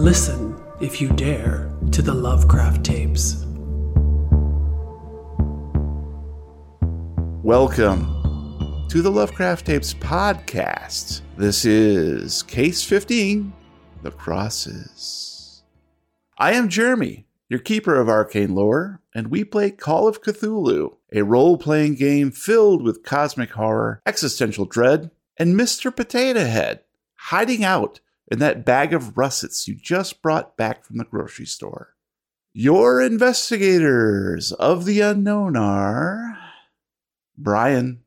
Listen, if you dare, to the Lovecraft tapes. Welcome to the Lovecraft Tapes podcast. This is Case 15 The Crosses. I am Jeremy, your keeper of arcane lore, and we play Call of Cthulhu, a role playing game filled with cosmic horror, existential dread, and Mr. Potato Head hiding out in that bag of russets you just brought back from the grocery store. Your investigators of the unknown are Brian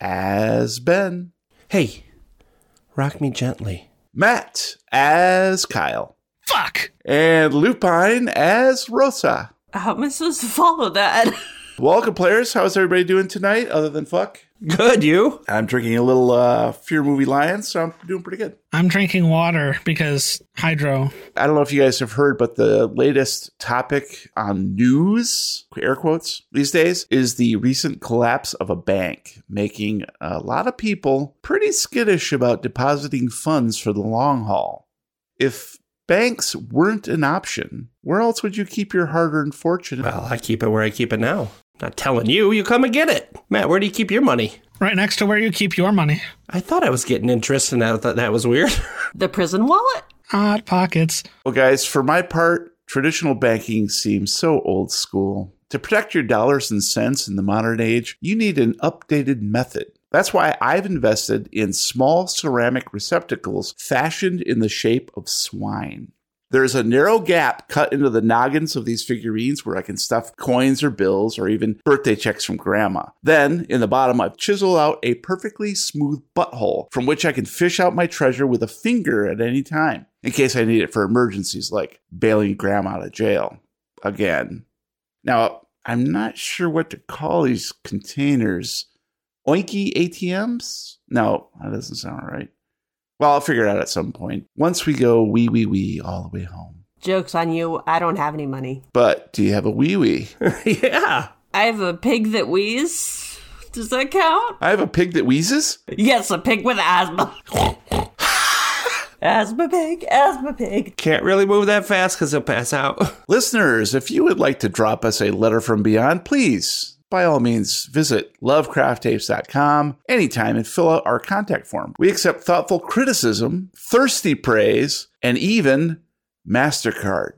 as Ben, Hey, rock me gently. Matt as Kyle, Fuck! and Lupine as Rosa. How am I supposed to follow that? Welcome, players. How's everybody doing tonight, other than fuck? Good, you? I'm drinking a little uh, Fear Movie Lions, so I'm doing pretty good. I'm drinking water because hydro. I don't know if you guys have heard, but the latest topic on news, air quotes, these days is the recent collapse of a bank, making a lot of people pretty skittish about depositing funds for the long haul. If banks weren't an option, where else would you keep your hard earned fortune? Well, I keep it where I keep it now. Not telling you, you come and get it. Matt, where do you keep your money? Right next to where you keep your money. I thought I was getting interest and I thought that was weird. the prison wallet? Hot pockets. Well, guys, for my part, traditional banking seems so old school. To protect your dollars and cents in the modern age, you need an updated method. That's why I've invested in small ceramic receptacles fashioned in the shape of swine. There's a narrow gap cut into the noggins of these figurines where I can stuff coins or bills or even birthday checks from grandma. Then, in the bottom, I've chiseled out a perfectly smooth butthole from which I can fish out my treasure with a finger at any time, in case I need it for emergencies like bailing grandma out of jail. Again. Now, I'm not sure what to call these containers. Oinky ATMs? No, that doesn't sound right. Well, I'll figure it out at some point. Once we go wee wee wee all the way home. Joke's on you. I don't have any money. But do you have a wee wee? yeah. I have a pig that wheezes. Does that count? I have a pig that wheezes? Yes, a pig with asthma. asthma pig, asthma pig. Can't really move that fast because he'll pass out. Listeners, if you would like to drop us a letter from beyond, please, by all means, visit lovecrafttapes.com anytime and fill out our contact form. We accept thoughtful criticism, thirsty praise, and even MasterCard.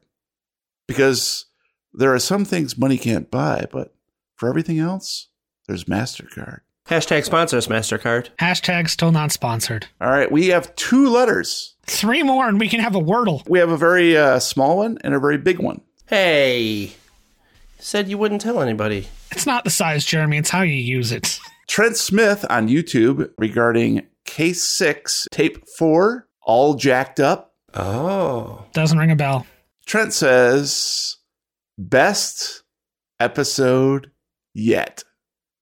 Because there are some things money can't buy, but for everything else, there's MasterCard. Hashtag sponsors, MasterCard. Hashtag still not sponsored. All right, we have two letters. Three more and we can have a Wordle. We have a very uh, small one and a very big one. Hey. Said you wouldn't tell anybody. It's not the size, Jeremy. It's how you use it. Trent Smith on YouTube regarding case six, tape four, all jacked up. Oh. Doesn't ring a bell. Trent says, best episode yet.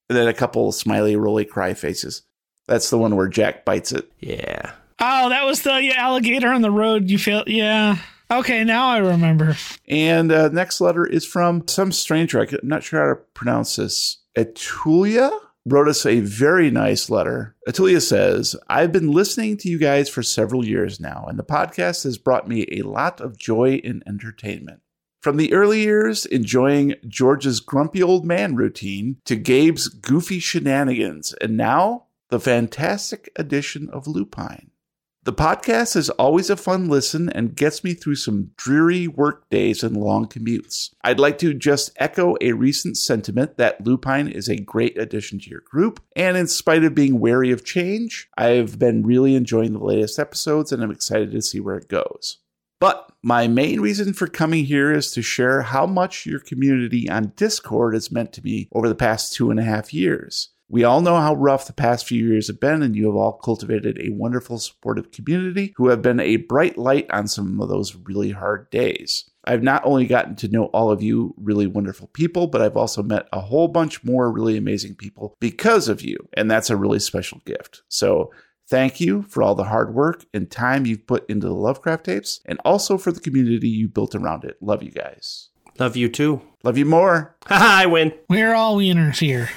And then a couple smiley, roly cry faces. That's the one where Jack bites it. Yeah. Oh, that was the yeah, alligator on the road. You feel, yeah. Okay, now I remember. And uh, next letter is from some stranger. I'm not sure how to pronounce this. Etulia wrote us a very nice letter. Etulia says, I've been listening to you guys for several years now, and the podcast has brought me a lot of joy and entertainment. From the early years, enjoying George's grumpy old man routine to Gabe's goofy shenanigans, and now the fantastic addition of Lupine. The podcast is always a fun listen and gets me through some dreary work days and long commutes. I'd like to just echo a recent sentiment that Lupine is a great addition to your group, and in spite of being wary of change, I've been really enjoying the latest episodes and I'm excited to see where it goes. But my main reason for coming here is to share how much your community on Discord has meant to me over the past two and a half years. We all know how rough the past few years have been, and you have all cultivated a wonderful, supportive community who have been a bright light on some of those really hard days. I've not only gotten to know all of you really wonderful people, but I've also met a whole bunch more really amazing people because of you, and that's a really special gift. So, Thank you for all the hard work and time you've put into the Lovecraft tapes, and also for the community you built around it. Love you guys. Love you too. Love you more. Haha, I win. We're all wieners here.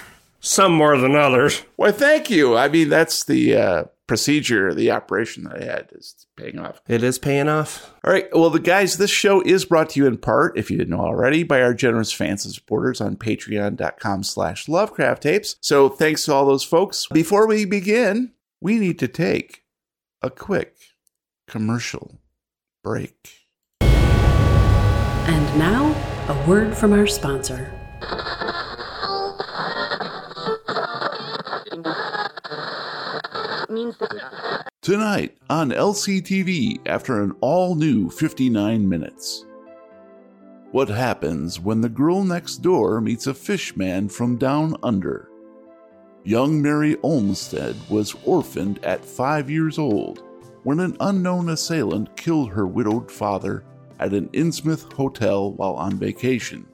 Some more than others. Why, thank you. I mean, that's the uh, procedure, the operation that I had is paying off. It is paying off. All right. Well, the guys, this show is brought to you in part, if you didn't know already, by our generous fans and supporters on patreon.com slash lovecraft tapes. So thanks to all those folks. Before we begin, we need to take a quick commercial break. And now, a word from our sponsor. Tonight on LCTV after an all new 59 minutes. What happens when the girl next door meets a fishman from down under? Young Mary Olmsted was orphaned at five years old when an unknown assailant killed her widowed father at an Innsmouth hotel while on vacation.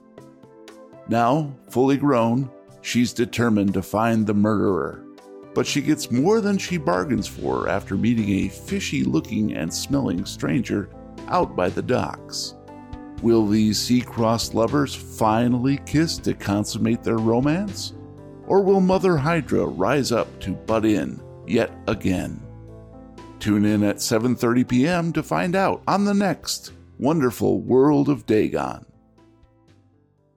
Now, fully grown, she's determined to find the murderer. But she gets more than she bargains for after meeting a fishy looking and smelling stranger out by the docks. Will these sea crossed lovers finally kiss to consummate their romance? Or will Mother Hydra rise up to butt in yet again? Tune in at 7:30 p.m. to find out on the next Wonderful World of Dagon.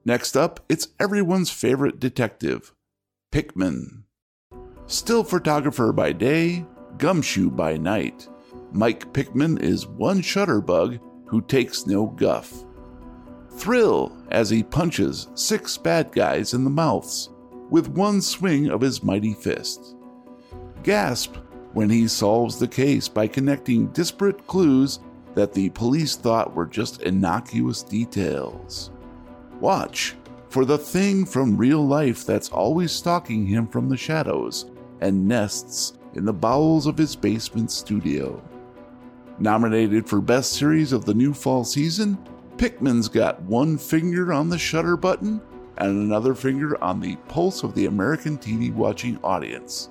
Next up, it's everyone's favorite detective, Pickman. Still photographer by day, gumshoe by night, Mike Pickman is one shutterbug who takes no guff. Thrill as he punches six bad guys in the mouths with one swing of his mighty fist. Gasp when he solves the case by connecting disparate clues that the police thought were just innocuous details. Watch for the thing from real life that's always stalking him from the shadows and nests in the bowels of his basement studio. Nominated for Best Series of the new fall season, Pickman's got one finger on the shutter button and another finger on the pulse of the American TV watching audience.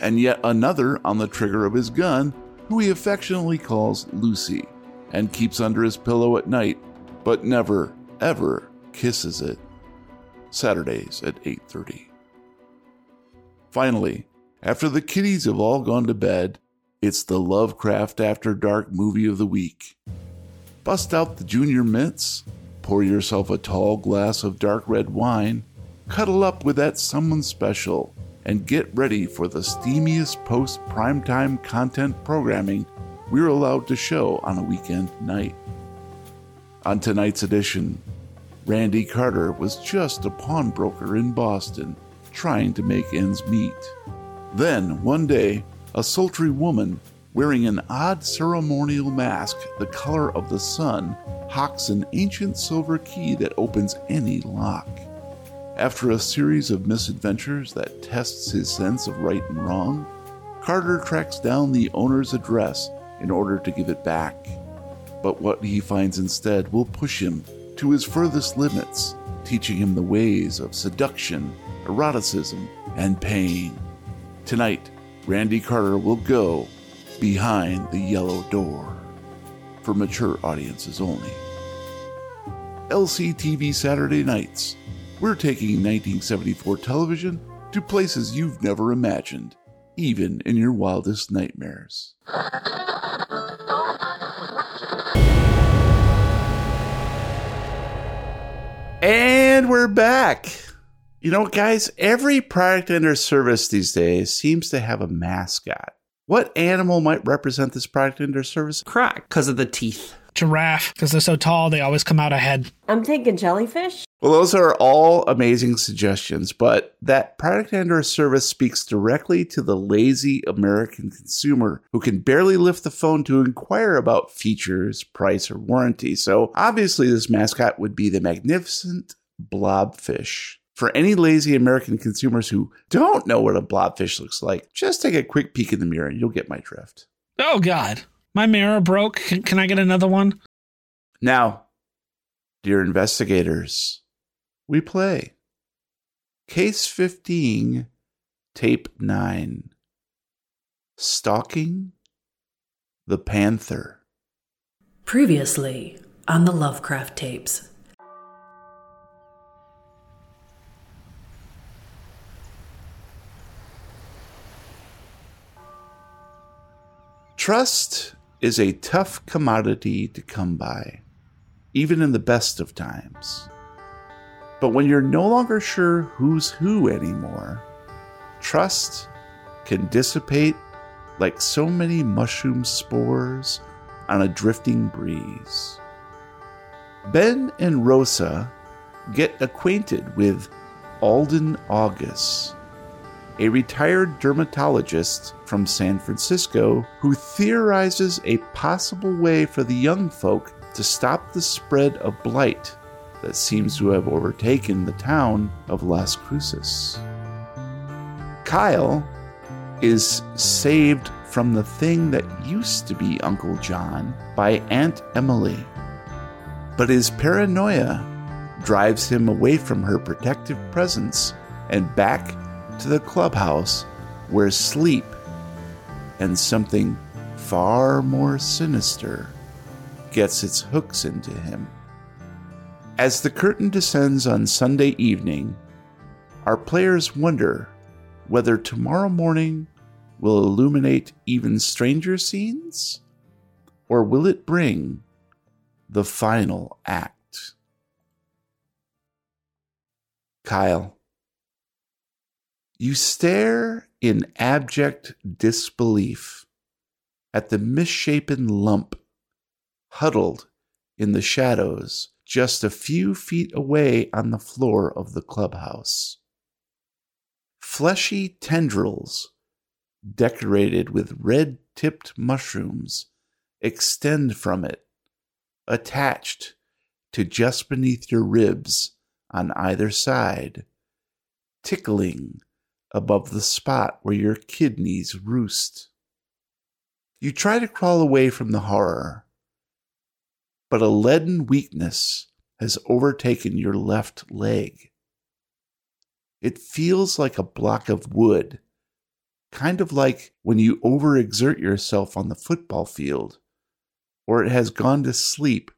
And yet another on the trigger of his gun, who he affectionately calls Lucy, and keeps under his pillow at night, but never, ever kisses it. Saturdays at 8:30. Finally, after the kiddies have all gone to bed, it's the Lovecraft After Dark movie of the week. Bust out the junior mints, pour yourself a tall glass of dark red wine, cuddle up with that someone special, and get ready for the steamiest post primetime content programming we're allowed to show on a weekend night. On tonight's edition, Randy Carter was just a pawnbroker in Boston trying to make ends meet. Then, one day, a sultry woman wearing an odd ceremonial mask the color of the sun hawks an ancient silver key that opens any lock. After a series of misadventures that tests his sense of right and wrong, Carter tracks down the owner's address in order to give it back. But what he finds instead will push him to his furthest limits, teaching him the ways of seduction, eroticism, and pain. Tonight, Randy Carter will go behind the yellow door for mature audiences only. LCTV Saturday nights. We're taking 1974 television to places you've never imagined, even in your wildest nightmares. And we're back. You know, guys, every product under service these days seems to have a mascot. What animal might represent this product under service? Crack because of the teeth. Giraffe, because they're so tall, they always come out ahead. I'm thinking jellyfish. Well, those are all amazing suggestions, but that product and or service speaks directly to the lazy American consumer who can barely lift the phone to inquire about features, price, or warranty. So obviously this mascot would be the magnificent blobfish. For any lazy American consumers who don't know what a blobfish looks like, just take a quick peek in the mirror and you'll get my drift. Oh, God. My mirror broke. Can, can I get another one? Now, dear investigators, we play Case 15, Tape 9 Stalking the Panther. Previously on the Lovecraft tapes. Trust is a tough commodity to come by, even in the best of times. But when you're no longer sure who's who anymore, trust can dissipate like so many mushroom spores on a drifting breeze. Ben and Rosa get acquainted with Alden August, a retired dermatologist from San Francisco who theorizes a possible way for the young folk to stop the spread of blight that seems to have overtaken the town of Las Cruces. Kyle is saved from the thing that used to be Uncle John by Aunt Emily. But his paranoia drives him away from her protective presence and back to the clubhouse where sleep and something far more sinister gets its hooks into him. As the curtain descends on Sunday evening, our players wonder whether tomorrow morning will illuminate even stranger scenes, or will it bring the final act? Kyle, you stare in abject disbelief at the misshapen lump huddled in the shadows just a few feet away on the floor of the clubhouse. Fleshy tendrils, decorated with red tipped mushrooms, extend from it, attached to just beneath your ribs on either side, tickling above the spot where your kidneys roost. You try to crawl away from the horror, but a leaden weakness has overtaken your left leg. It feels like a block of wood, kind of like when you overexert yourself on the football field, or it has gone to sleep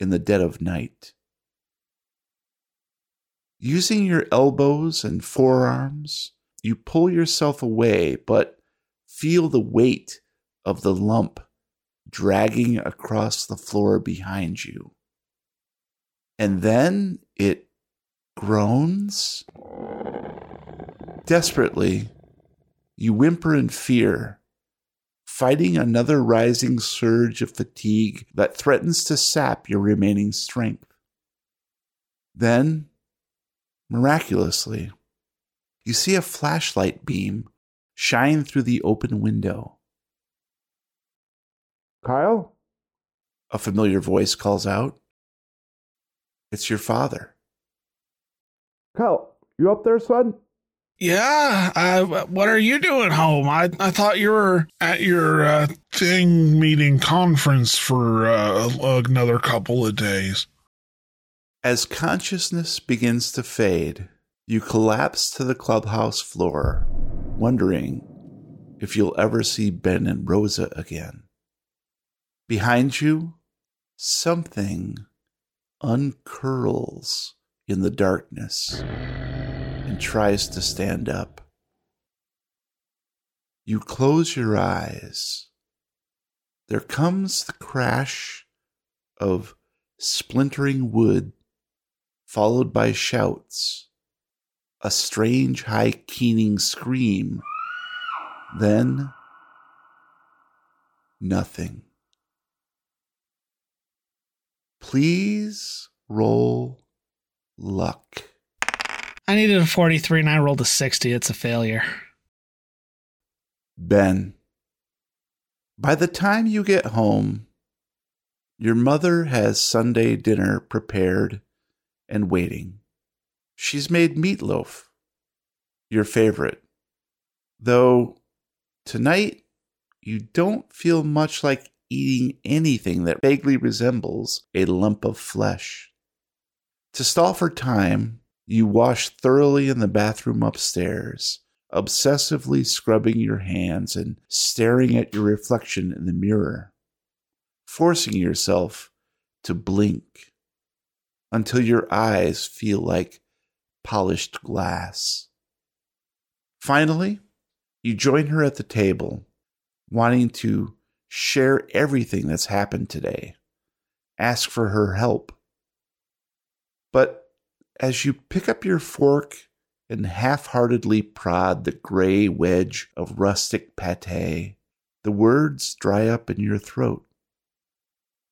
in the dead of night. Using your elbows and forearms, you pull yourself away, but feel the weight of the lump dragging across the floor behind you. And then it groans. Desperately, you whimper in fear, fighting another rising surge of fatigue that threatens to sap your remaining strength. Then, miraculously, you see a flashlight beam shine through the open window. Kyle? A familiar voice calls out. It's your father. Kyle, you up there, son? Yeah, uh, what are you doing home? I, I thought you were at your uh, thing meeting conference for uh, another couple of days. As consciousness begins to fade, you collapse to the clubhouse floor, wondering if you'll ever see Ben and Rosa again. Behind you, something uncurls in the darkness and tries to stand up. You close your eyes. There comes the crash of splintering wood, followed by shouts, a strange high keening scream, then nothing. Please roll luck. I needed a 43 and I rolled a 60. It's a failure. Ben, by the time you get home, your mother has Sunday dinner prepared and waiting. She's made meatloaf, your favorite. Though tonight you don't feel much like eating anything that vaguely resembles a lump of flesh. To stall for time, you wash thoroughly in the bathroom upstairs, obsessively scrubbing your hands and staring at your reflection in the mirror, forcing yourself to blink until your eyes feel like polished glass. Finally, you join her at the table, wanting to Share everything that's happened today. Ask for her help. But as you pick up your fork and half heartedly prod the gray wedge of rustic pate, the words dry up in your throat.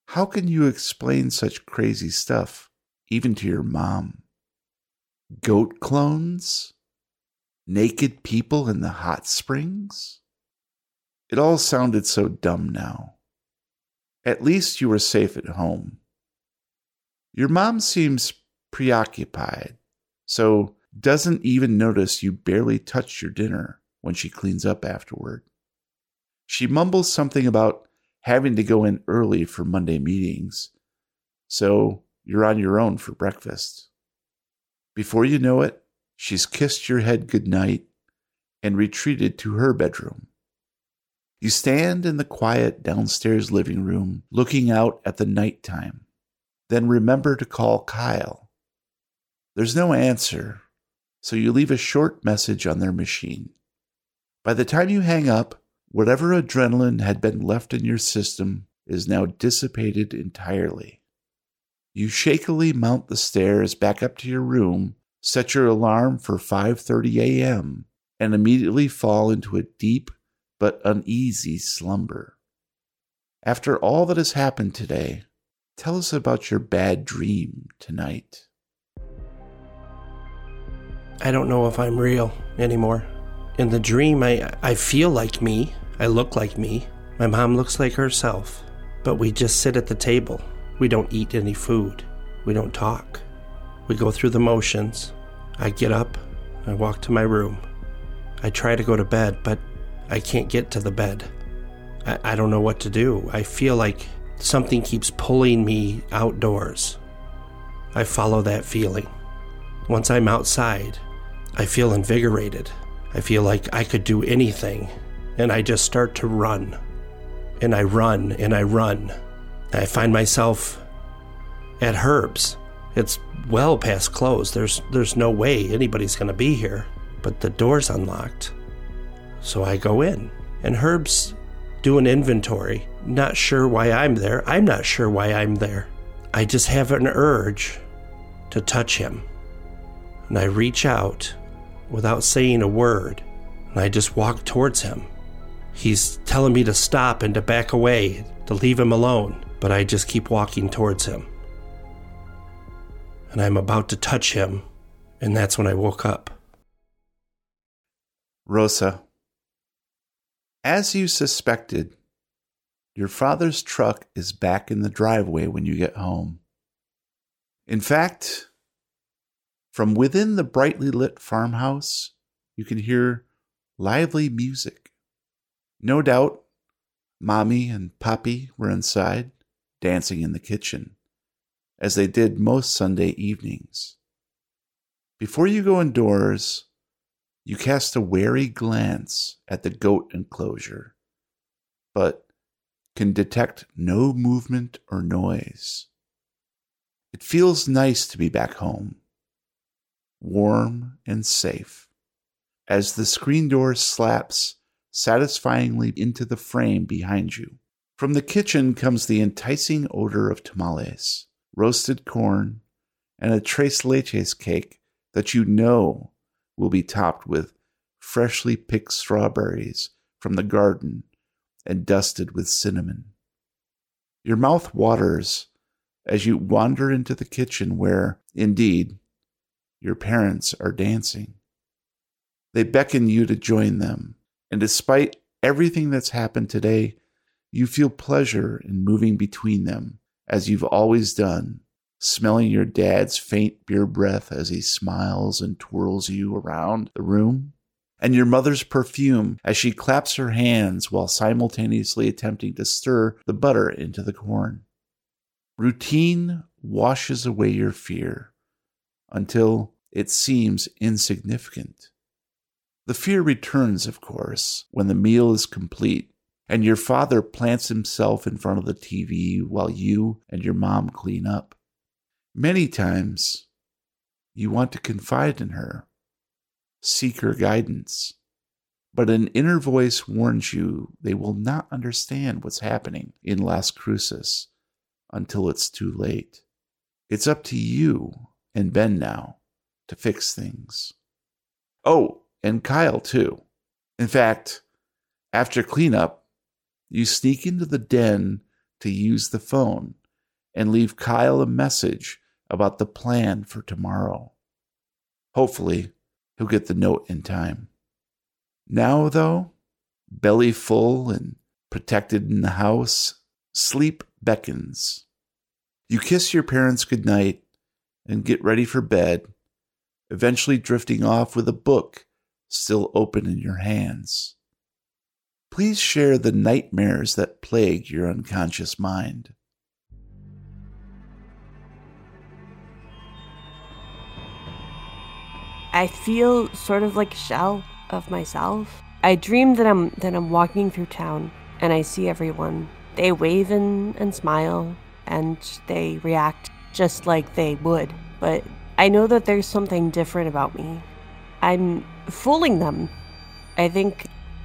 How can you explain such crazy stuff, even to your mom? Goat clones? Naked people in the hot springs? It all sounded so dumb now. At least you were safe at home. Your mom seems preoccupied, so doesn't even notice you barely touched your dinner when she cleans up afterward. She mumbles something about having to go in early for Monday meetings, so you're on your own for breakfast. Before you know it, she's kissed your head goodnight and retreated to her bedroom. You stand in the quiet downstairs living room looking out at the nighttime. Then remember to call Kyle. There's no answer, so you leave a short message on their machine. By the time you hang up, whatever adrenaline had been left in your system is now dissipated entirely. You shakily mount the stairs back up to your room, set your alarm for 5:30 a.m., and immediately fall into a deep but uneasy slumber. After all that has happened today, tell us about your bad dream tonight. I don't know if I'm real anymore. In the dream, I, I feel like me. I look like me. My mom looks like herself. But we just sit at the table. We don't eat any food. We don't talk. We go through the motions. I get up. I walk to my room. I try to go to bed, but I can't get to the bed. I, I don't know what to do. I feel like something keeps pulling me outdoors. I follow that feeling. Once I'm outside, I feel invigorated. I feel like I could do anything. And I just start to run. And I run and I run. I find myself at Herb's. It's well past close. There's there's no way anybody's going to be here, but the door's unlocked. So I go in, and Herb's doing an inventory. Not sure why I'm there. I'm not sure why I'm there. I just have an urge to touch him. And I reach out without saying a word, and I just walk towards him. He's telling me to stop and to back away, to leave him alone, but I just keep walking towards him. And I'm about to touch him, and that's when I woke up. Rosa, as you suspected, your father's truck is back in the driveway when you get home. In fact, from within the brightly lit farmhouse, you can hear lively music. No doubt, Mommy and Poppy were inside, dancing in the kitchen, as they did most Sunday evenings. Before you go indoors, you cast a wary glance at the goat enclosure, but can detect no movement or noise. It feels nice to be back home, warm and safe, as the screen door slaps satisfyingly into the frame behind you. From the kitchen comes the enticing odor of tamales, roasted corn, and a tres leches cake that you know will be topped with freshly picked strawberries from the garden and dusted with cinnamon. Your mouth waters as you wander into the kitchen where, indeed, your parents are dancing. They beckon you to join them, and despite everything that's happened today, you feel pleasure in moving between them as you've always done, smelling your dad's faint beer breath as he smiles and twirls you around the room, and your mother's perfume as she claps her hands while simultaneously attempting to stir the butter into the corn. Routine washes away your fear until it seems insignificant. The fear returns, of course, when the meal is complete and your father plants himself in front of the TV while you and your mom clean up. Many times, you want to confide in her, seek her guidance, but an inner voice warns you they will not understand what's happening in Las Cruces until it's too late. It's up to you and Ben now to fix things. Oh, and Kyle, too. In fact, after cleanup, you sneak into the den to use the phone and leave Kyle a message about the plan for tomorrow. Hopefully, he'll get the note in time. Now, though, belly full and protected in the house, sleep beckons. You kiss your parents goodnight and get ready for bed, eventually drifting off with a book still open in your hands. Please share the nightmares that plague your unconscious mind. I feel sort of like a shell of myself. I dream that I'm that I'm walking through town and I see everyone. They wave and, and smile and they react just like they would. But I know that there's something different about me. I'm fooling them. I think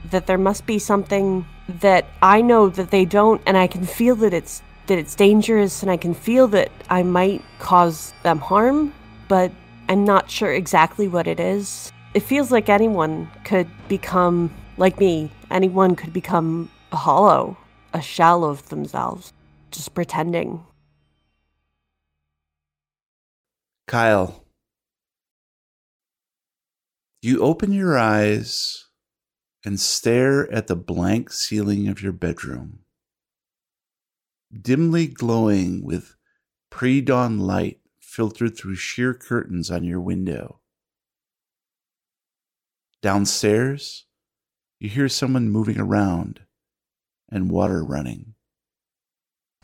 that there must be something that I know that they don't and I can feel that it's that it's dangerous and I can feel that I might cause them harm, but I'm not sure exactly what it is. It feels like anyone could become like me. Anyone could become a hollow, a shell of themselves, just pretending. Kyle, you open your eyes and stare at the blank ceiling of your bedroom, dimly glowing with pre dawn light filtered through sheer curtains on your window. Downstairs, you hear someone moving around and water running.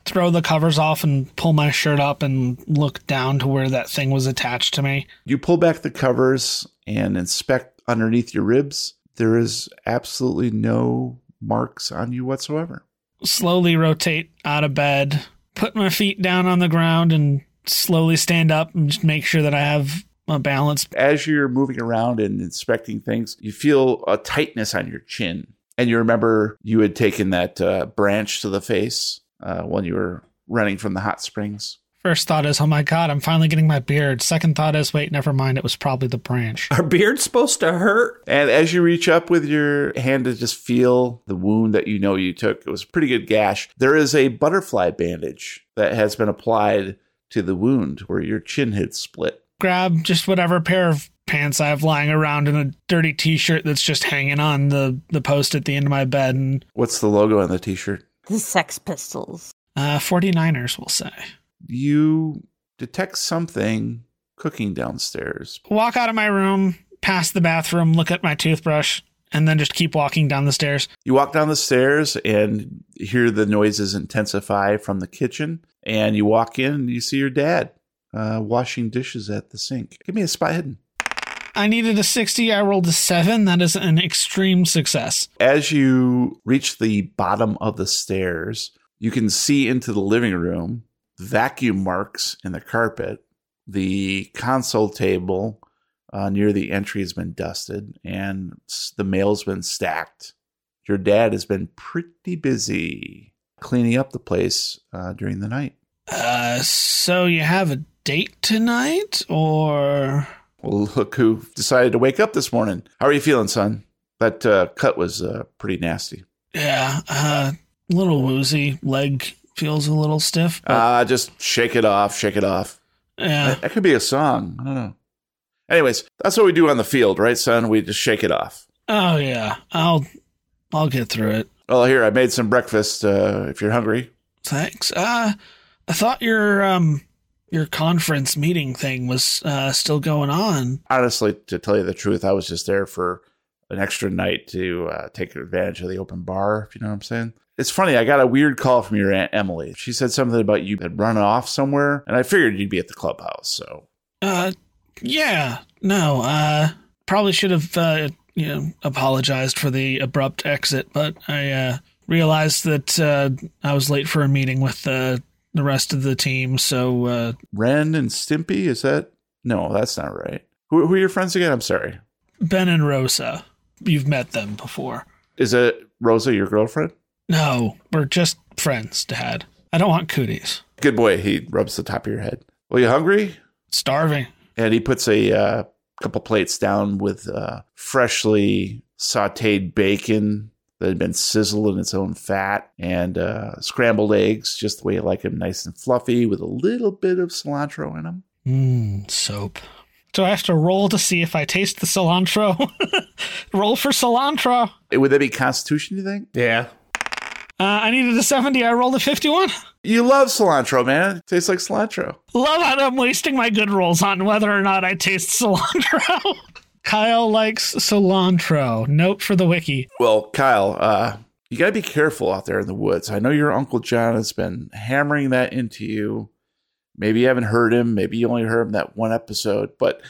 Throw the covers off and pull my shirt up and look down to where that thing was attached to me. You pull back the covers and inspect underneath your ribs. There is absolutely no marks on you whatsoever. Slowly rotate out of bed, put my feet down on the ground, and slowly stand up and just make sure that I have a balance. As you're moving around and inspecting things, you feel a tightness on your chin. And you remember you had taken that uh, branch to the face uh, when you were running from the hot springs. First thought is, oh my god, I'm finally getting my beard. Second thought is, wait, never mind, it was probably the branch. Are beards supposed to hurt? And as you reach up with your hand to just feel the wound that you know you took, it was a pretty good gash. There is a butterfly bandage that has been applied to the wound where your chin had split. Grab just whatever pair of pants I have lying around and a dirty t-shirt that's just hanging on the, the post at the end of my bed and What's the logo on the t shirt? The Sex Pistols. uh, 49ers, we'll say. You detect something cooking downstairs. Walk out of my room, past the bathroom, look at my toothbrush, and then just keep walking down the stairs. You walk down the stairs and hear the noises intensify from the kitchen. And you walk in and you see your dad uh, washing dishes at the sink. Give me a spot hidden. I needed a 60, I rolled a 7. That is an extreme success. As you reach the bottom of the stairs, you can see into the living room, vacuum marks in the carpet, the console table uh, near the entry has been dusted, and the mail's been stacked. Your dad has been pretty busy cleaning up the place uh, during the night. Uh, so you have a date tonight, or Well, look who decided to wake up this morning. How are you feeling, son? That uh, cut was uh, pretty nasty. yeah, uh, a little woozy. Leg feels a little stiff. but- Uh, just shake it off, shake it off. yeah, That, that could be a song. I don't know. Anyways, that's what we do on the field, right, son? We just shake it off. oh yeah, I'll I'll get through it. Well, here I made some breakfast. Uh, if you're hungry, Thanks. Uh, I thought your um your conference meeting thing was uh still going on. honestly, to tell you the truth, I was just there for an extra night to uh, take advantage of the open bar. If you know what I'm saying. It's funny. I got a weird call from your aunt Emily. She said something about you had run off somewhere, and I figured you'd be at the clubhouse. So Uh, yeah, no. Uh, probably should have uh you know apologized for the abrupt exit, but I uh realized that uh I was late for a meeting with uh the rest of the team, so uh Ren and Stimpy, is that? No, that's not right. Who, who are your friends again? I'm sorry. Ben and Rosa. you've met them before. Is it Rosa, your girlfriend? No, we're just friends, Dad. I don't want cooties. Good boy. He rubs the top of your head. Well, you hungry? Starving. And he puts a uh, couple plates down with uh, freshly sauteed bacon that had been sizzled in its own fat and uh, scrambled eggs, just the way you like them, nice and fluffy, with a little bit of cilantro in them. Mmm, soap. So I have to roll to see if I taste the cilantro? roll for cilantro. Would that be Constitution, you think? Yeah. Uh, I needed a 70. I rolled a 51. You love cilantro, man. It tastes like cilantro. Love how I'm wasting my good rolls on whether or not I taste cilantro. Kyle likes cilantro. Note for the wiki. Well, Kyle, uh, you got to be careful out there in the woods. I know your Uncle John has been hammering that into you. Maybe you haven't heard him. Maybe you only heard him that one episode, but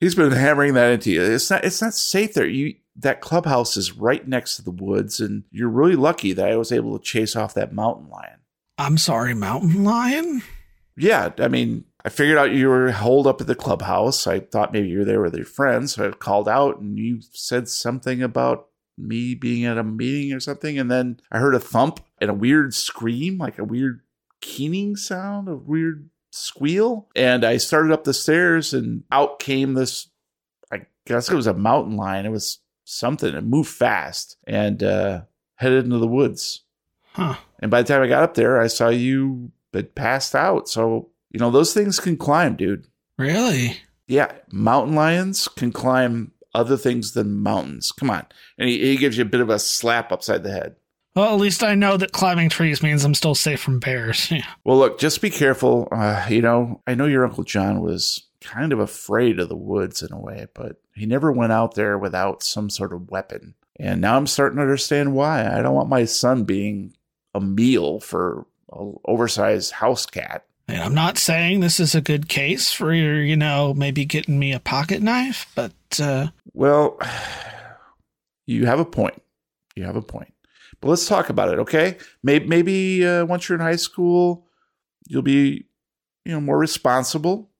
he's been hammering that into you. It's not. It's not safe there. You that clubhouse is right next to the woods, and you're really lucky that I was able to chase off that mountain lion. I'm sorry, mountain lion? Yeah, I mean, I figured out you were holed up at the clubhouse. I thought maybe you were there with your friends, so I called out and you said something about me being at a meeting or something, and then I heard a thump and a weird scream, like a weird keening sound, a weird squeal, and I started up the stairs and out came this I guess it was a mountain lion. It was something. and moved fast and uh, headed into the woods. Huh. And by the time I got up there, I saw you had passed out. So, you know, those things can climb, dude. Really? Yeah, mountain lions can climb other things than mountains. Come on. And he, he gives you a bit of a slap upside the head. Well, at least I know that climbing trees means I'm still safe from bears. Yeah. Well, look, just be careful. Uh, you know, I know your Uncle John was kind of afraid of the woods in a way, but he never went out there without some sort of weapon. And now I'm starting to understand why. I don't want my son being a meal for an oversized house cat. And I'm not saying this is a good case for your, you know, maybe getting me a pocket knife, but uh, Well, you have a point. You have a point. But let's talk about it, okay? Maybe, maybe uh, once you're in high school, you'll be, you know, more responsible,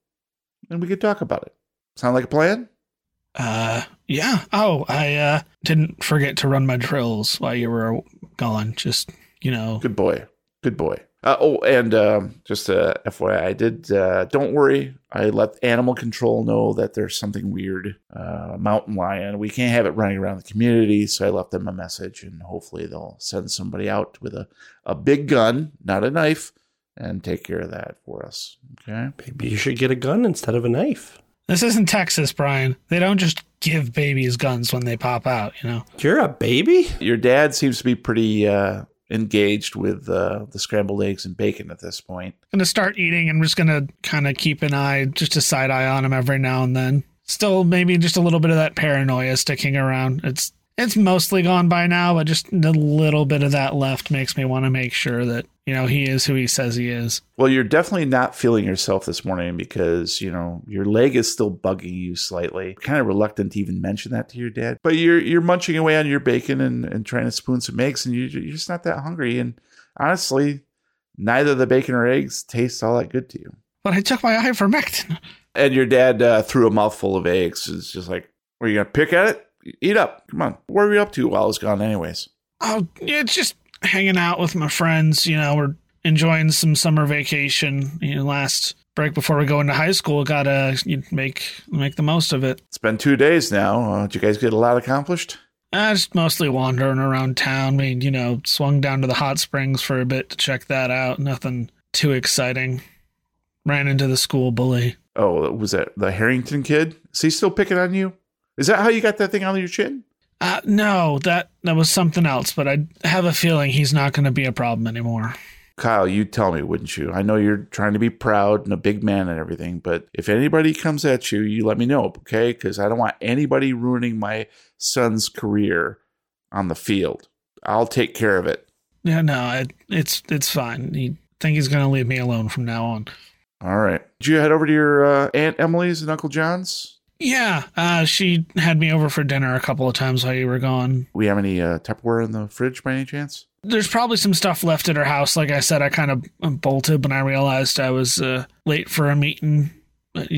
and we could talk about it. Sound like a plan? uh, yeah. Oh, I uh, didn't forget to run my drills while you were gone. Just, you know, Good boy. Good boy. Uh, oh, and um, just uh, FYI, I did. Uh, don't worry. I let animal control know that there's something weird. Uh, mountain lion. We can't have it running around the community, so I left them a message, and hopefully they'll send somebody out with a, a big gun, not a knife, and take care of that for us. Okay. Maybe you should get a gun instead of a knife. this isn't Texas, Brian. They don't just give babies guns when they pop out, you know? You're a baby? Your dad seems to be pretty uh, engaged with uh, the scrambled eggs and bacon at this point. I'm gonna start eating and I'm just gonna kind of keep an eye, just a side eye on him every now and then. Still, maybe just a little bit of that paranoia sticking around. It's it's mostly gone by now, but just a little bit of that left makes me want to make sure that you know he is who he says he is. Well, you're definitely not feeling yourself this morning because, you know, your leg is still bugging you slightly. Kind of reluctant to even mention that to your dad. But you're you're munching away on your bacon and, and trying to spoon some eggs and you, you're just not that hungry. And honestly, neither the bacon or eggs taste all that good to you. But I took my ivermectin. And your dad uh, threw a mouthful of eggs. It's just like, are you to pick at it? Eat up. Come on. What are we up to while I was gone, anyways? Oh, yeah, it's just hanging out with my friends. You know, we're enjoying some summer vacation. You know, last break before we go into high school, gotta make make the most of it. It's been two days now. Uh, did you guys get a lot accomplished? I just mostly wandering around town. We, you know, swung down to the hot springs for a bit to check that out. Nothing too exciting. Ran into the school bully. Oh, was that the Harrington kid? Is he still picking on you? Is that how you got that thing on your chin? Uh, no, that that was something else. But I have a feeling he's not going to be a problem anymore. Kyle, you'd tell me, wouldn't you? I know you're trying to be proud and a big man and everything, but if anybody comes at you, you let me know, okay? Because I don't want anybody ruining my son's career on the field. I'll take care of it. Yeah, no, it, it's it's fine. He think he's going to leave me alone from now on. All right. Did you head over to your uh, Aunt Emily's and Uncle John's? Yeah, uh, she had me over for dinner a couple of times while you were gone. We have any uh, Tupperware in the fridge by any chance? There's probably some stuff left at her house. Like I said, I kind of bolted when I realized I was uh, late for a meeting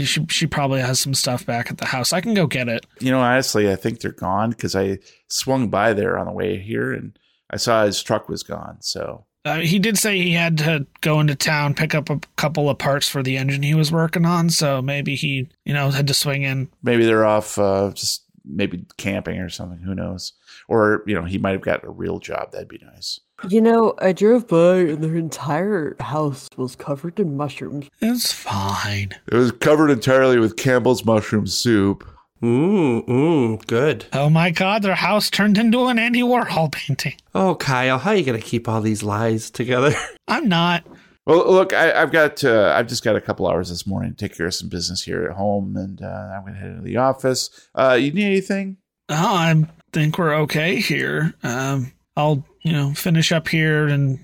should, she probably has some stuff back at the house. I can go get it. You know, honestly, I think they're gone because I swung by there on the way here and I saw his truck was gone. So Uh, he did say he had to go into town, pick up a couple of parts for the engine he was working on. So maybe he, you know, had to swing in. maybe they're off uh, just maybe camping or something. Who knows? Or, you know, he might have got a real job. That'd be nice. You know, I drove by and their entire house was covered in mushrooms. It's fine. It was covered entirely with Campbell's mushroom soup. Mmm, mmm, good. Oh my God, their house turned into an Andy Warhol painting. Oh, Kyle, how are you gonna keep all these lies together? I'm not. Well, look, I, I've got uh, I've just got a couple hours this morning to take care of some business here at home, and uh, I'm going to head into the office. Uh, you need anything? Oh, I think we're okay here. Um, I'll, you know, finish up here and,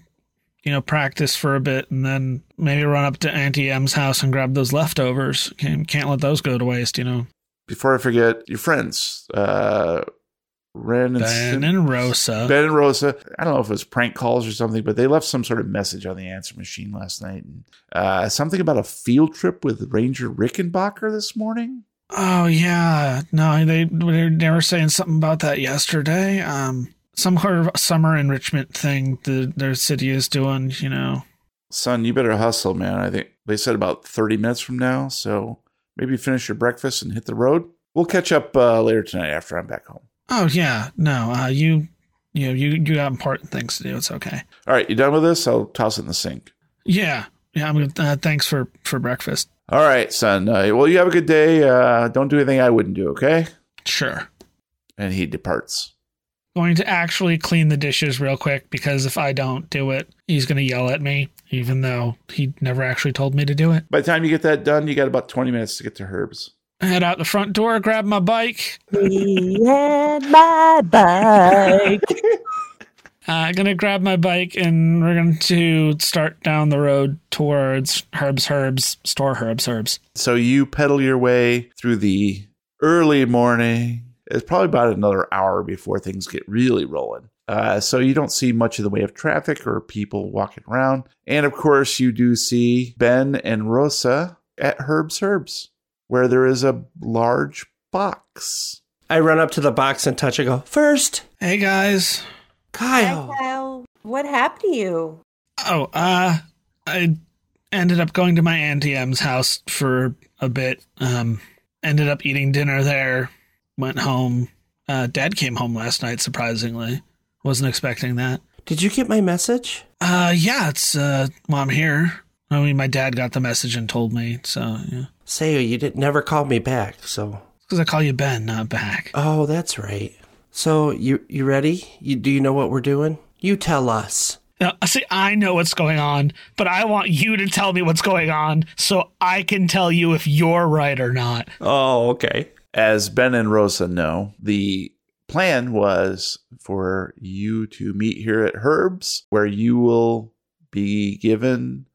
you know, practice for a bit and then maybe run up to Auntie M's house and grab those leftovers. Can't, can't let those go to waste, you know. Before I forget, your friends, uh, Ren and Ben Sim- and Rosa. Ben and Rosa. I don't know if it was prank calls or something, but they left some sort of message on the answer machine last night. And, uh, something about a field trip with Ranger Rickenbacker this morning. Oh yeah, no, they they were saying something about that yesterday. Um, some sort of summer enrichment thing the their city is doing. You know. Son, you better hustle, man. I think they said about 30 minutes from now. So maybe finish your breakfast and hit the road. We'll catch up uh, later tonight after I'm back home. Oh yeah, no, uh, you you you you got important things to do. It's okay. All right, you done with this? I'll toss it in the sink. Yeah, yeah. I'm gonna. Uh, thanks for for breakfast. All right, son. Uh, well, you have a good day. Uh, don't do anything I wouldn't do, okay? Sure. And he departs. Going to actually clean the dishes real quick because if I don't do it, he's gonna yell at me, even though he never actually told me to do it. By the time you get that done, you got about 20 minutes to get to Herb's. Head out the front door, grab my bike. Me and my bike. Uh, gonna grab my bike and we're going to start down the road towards Herb's Herb's store. Herb's Herb's. So you pedal your way through the early morning. It's probably about another hour before things get really rolling. Uh, so you don't see much of the way of traffic or people walking around. And of course, you do see Ben and Rosa at Herb's Herbs, where there is a large box. I run up to the box and touch it. Go first, Hey guys. Kyle. Hi, Kyle, what happened to you? Oh, uh, I ended up going to my Auntie M's house for a bit. Um, ended up eating dinner there. Went home. Uh, Dad came home last night. Surprisingly, wasn't expecting that. Did you get my message? Uh, yeah, it's uh, well, I'm here. I mean, my dad got the message and told me. So yeah, Say you did never call me back. So because I call you Ben, not back. oh, that's right. So you you ready? You do you know what we're doing? You tell us. Now, see, I know what's going on, but I want you to tell me what's going on so I can tell you if you're right or not. Oh, okay. As Ben and Rosa know, the plan was for you to meet here at Herb's, where you will be given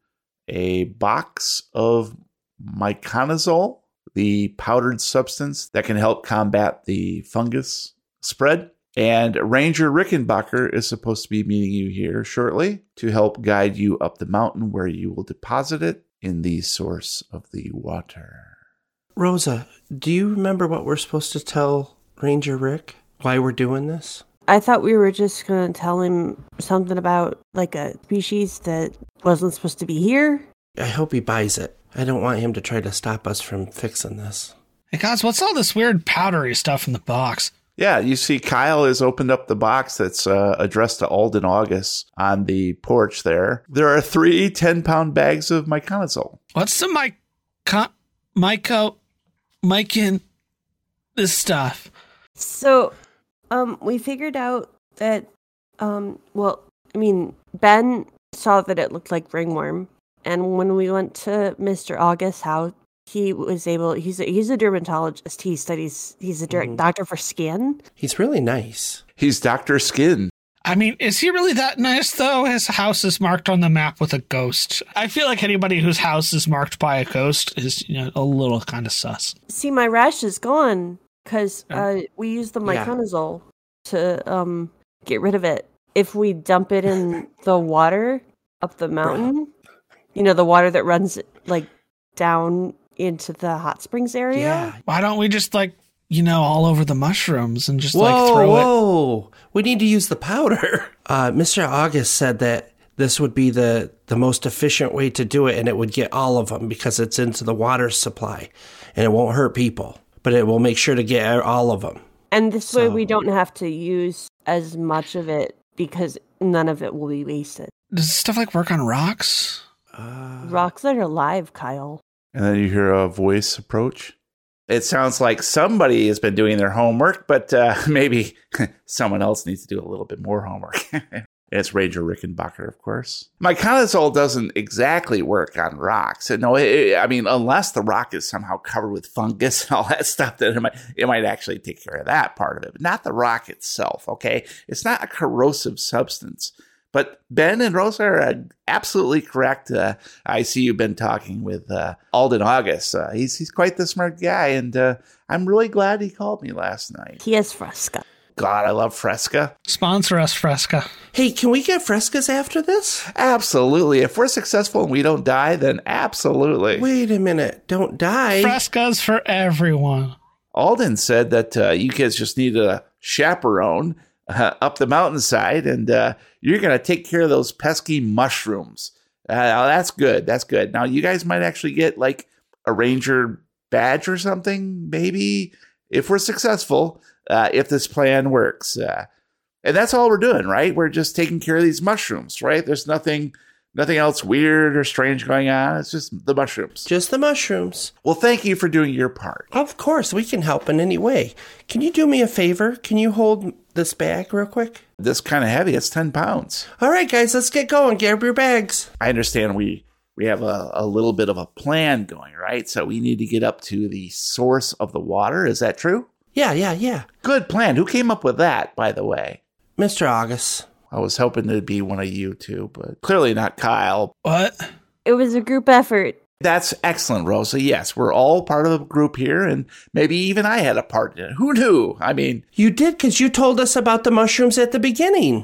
a box of miconazole, the powdered substance that can help combat the fungus spread. And Ranger Rickenbacker is supposed to be meeting you here shortly to help guide you up the mountain where you will deposit it in the source of the water. Rosa, do you remember what we're supposed to tell Ranger Rick? Why we're doing this? I thought we were just gonna tell him something about like a species that wasn't supposed to be here. I hope he buys it. I don't want him to try to stop us from fixing this. Hey guys, what's all this weird powdery stuff in the box? Yeah, you see, Kyle has opened up the box that's uh, addressed to Alden August on the porch there. There are three 10 pound bags of miconazole. What's the mic, con- myco, mycin, this stuff? So, um, we figured out that, um, well, I mean, Ben saw that it looked like ringworm, and when we went to Mr. August's house, he was able. He's a, he's a dermatologist. He studies. He's a dir- Mhm. doctor for skin. He's really nice. He's Dr. Skin. I mean, is he really that nice though? His house is marked on the map with a ghost. I feel like anybody whose house is marked by a ghost is, you know, a little kind of sus. See, my rash is gone because uh, we used the Yeah. miconazole to um get rid of it. If we dump it in the water up the mountain, you know, the water that runs like down into the hot springs area. Yeah. Why don't we just like you know all over the mushrooms and just Whoa, like throw it? whoa! We need to use the powder. Uh, Mr. August said that this would be the the most efficient way to do it, and it would get all of them because it's into the water supply, and it won't hurt people, but it will make sure to get all of them. And this way we don't have to use as much of it because none of it will be wasted. Does stuff like work on rocks? Rocks that are live, Kyle. And then you hear a voice approach. It sounds like somebody has been doing their homework, but uh, maybe someone else needs to do a little bit more homework. it's Ranger Rickenbacker, of course. Miconazole doesn't exactly work on rocks. No, it, I mean, unless the rock is somehow covered with fungus and all that stuff, then it might, it might actually take care of that part of it, but not the rock itself, okay? It's not a corrosive substance. But Ben and Rosa are uh, absolutely correct. Uh, I see you've been talking with uh, Alden August. Uh, he's he's quite the smart guy, and uh, I'm really glad he called me last night. He is Fresca. God, I love Fresca. Sponsor us, Fresca. Hey, can we get frescas after this? Absolutely. If we're successful and we don't die, then absolutely. Wait a minute! Don't die. Frescas for everyone. Alden said that uh, you kids just need a chaperone uh, up the mountainside, and uh, you're going to take care of those pesky mushrooms. Uh, that's good. That's good. Now you guys might actually get like a ranger badge or something, maybe if we're successful. Uh, if this plan works, uh, and that's all we're doing, right? We're just taking care of these mushrooms, right? There's nothing, nothing else weird or strange going on. It's just the mushrooms. Just the mushrooms. Well, thank you for doing your part. Of course, we can help in any way. Can you do me a favor? Can you hold this bag real quick? This kind of heavy. It's ten pounds. All right, guys, let's get going. Grab your bags. I understand we we have a, a little bit of a plan going, right? So we need to get up to the source of the water. Is that true? Yeah, yeah, yeah. Good plan. Who came up with that, by the way? Mr. August. I was hoping it'd be one of you two, but clearly not Kyle. What? It was a group effort. That's excellent, Rosa. Yes, we're all part of the group here, and maybe even I had a part in it. Who knew? I mean, You did because you told us about the mushrooms at the beginning.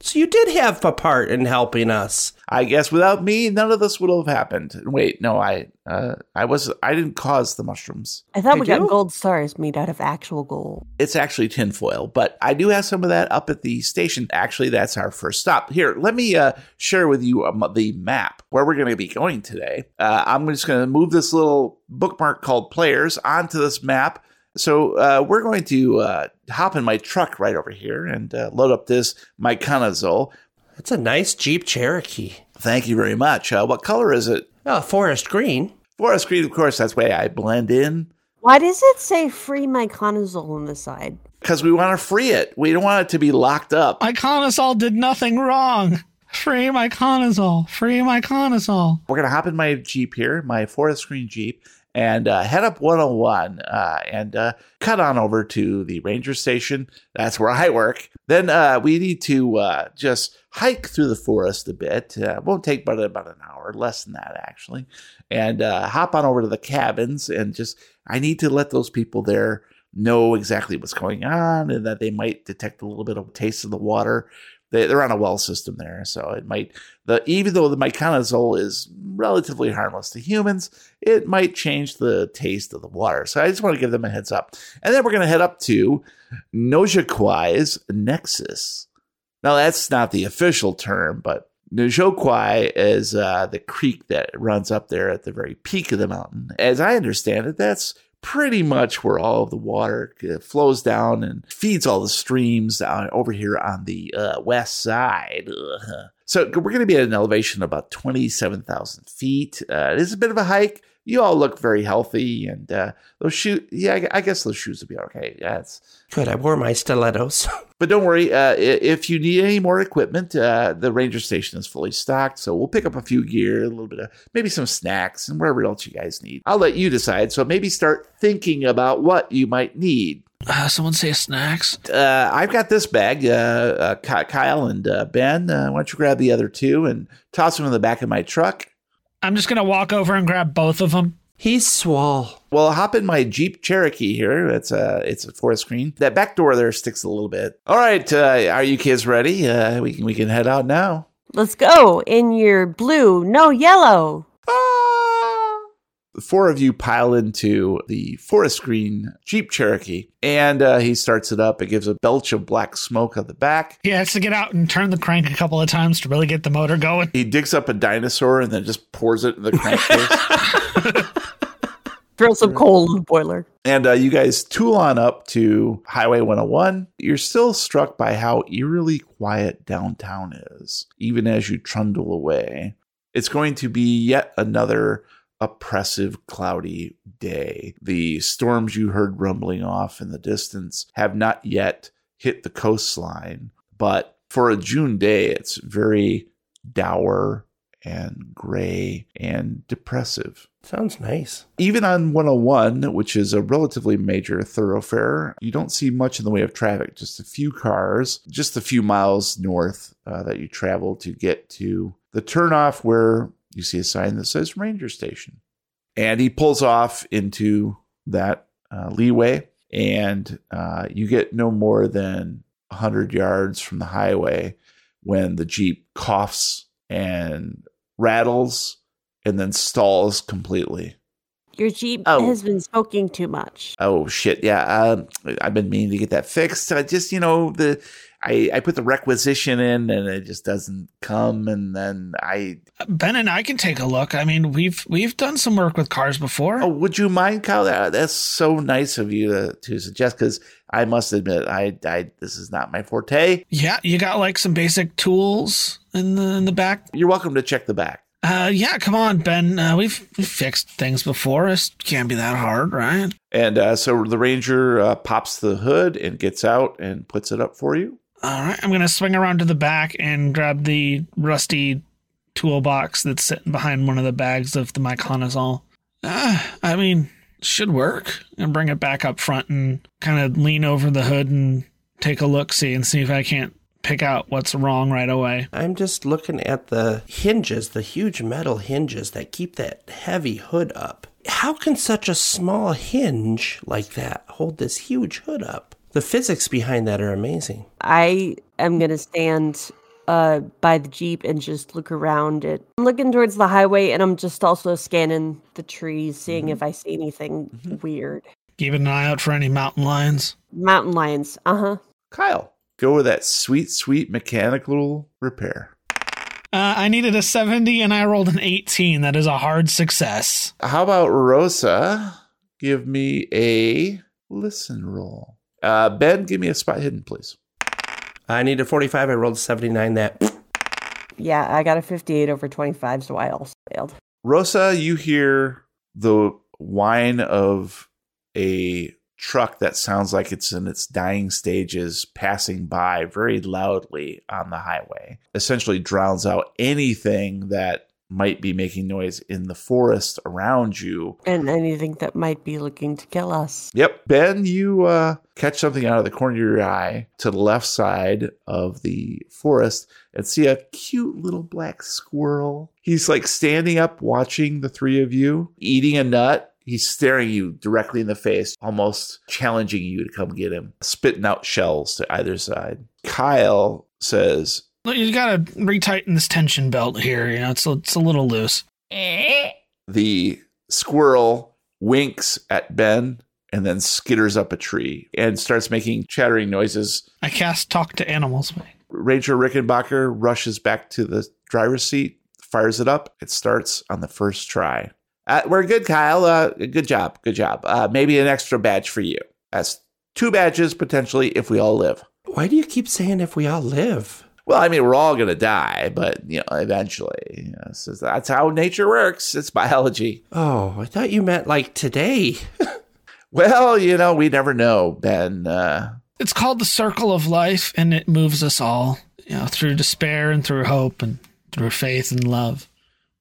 So you did have a part in helping us. I guess without me, none of this would have happened. Wait, no, I, uh, I was, I didn't cause the mushrooms. I thought we Did got gold stars made out of actual gold. It's actually tinfoil, but I do have some of that up at the station. Actually, that's our first stop. Here, let me uh, share with you um, the map where we're going to be going today. Uh, I'm just going to move this little bookmark called Players onto this map. So uh, we're going to uh, hop in my truck right over here and uh, load up this miconazole. It's a nice Jeep Cherokee. Thank you very much. Uh, what color is it? Oh, forest green. Forest green, of course. That's the way I blend in. Why does it say free miconazole on the side? Because we want to free it. We don't want it to be locked up. Miconazole did nothing wrong. Free miconazole. Free miconazole. we're gonna hop in my jeep here, my forest green jeep, and uh, head up 101 uh, and uh, cut on over to the ranger station. That's where I work. Then uh, we need to uh, just hike through the forest a bit. Uh, won't take but about an hour, less than that actually, and hop on over to the cabins and just. I need to let those people there know exactly what's going on and that they might detect a little bit of taste of the water. They, they're on a well system there, so it might the even though the miconazole is relatively harmless to humans, it might change the taste of the water. So I just want to give them a heads up. And then we're going to head up to Nojaquai's Nexus. Now that's not the official term, but Nojoquai is uh, the creek that runs up there at the very peak of the mountain. As I understand it, that's pretty much where all of the water uh, flows down and feeds all the streams over here on the uh, west side. Ugh. So we're going to be at an elevation of about 27,000 feet. Uh, it is a bit of a hike. You all look very healthy, and uh, those shoes, yeah, I, I guess those shoes will be okay. Yeah, it's, Good, I wore my stilettos. but don't worry, uh, if you need any more equipment, uh, the ranger station is fully stocked. So we'll pick up a few gear, a little bit of maybe some snacks, and whatever else you guys need. I'll let you decide. So maybe start thinking about what you might need. Uh, someone say snacks. Uh, I've got this bag. Uh, uh, Kyle and uh, Ben, uh, why don't you grab the other two and toss them in the back of my truck? I'm just gonna walk over and grab both of them. He's swole. Well, hop in my Jeep Cherokee here. It's a it's a forest screen. That back door there sticks a little bit. All right, uh, are you kids ready? Uh, we can we can head out now. Let's go in your blue, no yellow. The four of you pile into the forest green Jeep Cherokee, and uh, he starts it up. It gives a belch of black smoke on the back. He has to get out and turn the crank a couple of times to really get the motor going. He digs up a dinosaur and then just pours it in the crankcase. Throw some coal in the boiler. and uh, you guys tool on up to Highway 101. You're still struck by how eerily quiet downtown is, even as you trundle away. It's going to be yet another oppressive, cloudy day. The storms you heard rumbling off in the distance have not yet hit the coastline, but for a June day, it's very dour and gray and depressive. Sounds nice. Even on 101, which is a relatively major thoroughfare, you don't see much in the way of traffic, just a few cars, just a few miles north uh, that you travel to get to the turnoff where you see a sign that says Ranger Station. And he pulls off into that uh, leeway, and uh, you get no more than 100 yards from the highway when the Jeep coughs and rattles and then stalls completely. Your Jeep Oh. has been smoking too much. Oh shit! Yeah, um, I've been meaning to get that fixed. I just you know the I I put the requisition in and it just doesn't come, and then I Ben and I can take a look. I mean, we've we've done some work with cars before. oh would you mind Kyle? That, that's so nice of you to, to suggest because I must admit I I this is not my forte. Yeah, you got like some basic tools in the in the back. You're welcome to check the back. Uh, yeah, come on, Ben. Uh, we've, we've fixed things before. It can't be that hard, right? And uh, so the ranger uh, pops the hood and gets out and puts it up for you. All right, I'm gonna swing around to the back and grab the rusty toolbox that's sitting behind one of the bags of the miconazole. Uh, I mean, should work. And bring it back up front and kind of lean over the hood and take a look, see, and see if I can't pick out what's wrong right away. I'm just looking at the hinges, the huge metal hinges that keep that heavy hood up. How can such a small hinge like that hold this huge hood up? The physics behind that are amazing. I am gonna stand uh by the Jeep and just look around it. I'm looking towards the highway and I'm just also scanning the trees, seeing if I see anything weird. Keeping an eye out for any mountain lions. Mountain lions, uh-huh. Kyle, go with that sweet, sweet mechanical repair. Uh, I needed a 70 and I rolled an 18. That is a hard success. How about Rosa? Give me a listen roll. Uh, ben, give me a spot hidden, please. I needed 45. I rolled 79. That Yeah, I got a 58 over 25, so I also failed. Rosa, you hear the whine of a truck that sounds like it's in its dying stages passing by very loudly on the highway. Essentially drowns out anything that might be making noise in the forest around you. And anything that might be looking to kill us. Yep. Ben, you uh, catch something out of the corner of your eye to the left side of the forest and see a cute little black squirrel. He's like standing up watching the three of you eating a nut. He's staring you directly in the face, almost challenging you to come get him, spitting out shells to either side. Kyle says, You gotta retighten this tension belt here. You know, it's a, it's a little loose. the squirrel winks at Ben and then skitters up a tree and starts making chattering noises. I cast talk to animals. Ranger Rickenbacker rushes back to the driver's seat, fires it up. It starts on the first try. Uh, we're good, Kyle. Uh, good job. Good job. Uh, maybe an extra badge for you. That's two badges potentially if we all live. Why do you keep saying if we all live? Well, I mean, we're all going to die, but you know, eventually, you know, so that's how nature works. It's biology. Oh, I thought you meant like today. Well, you know, we never know, Ben. Uh, It's called the circle of life, and it moves us all, you know, through despair and through hope and through faith and love,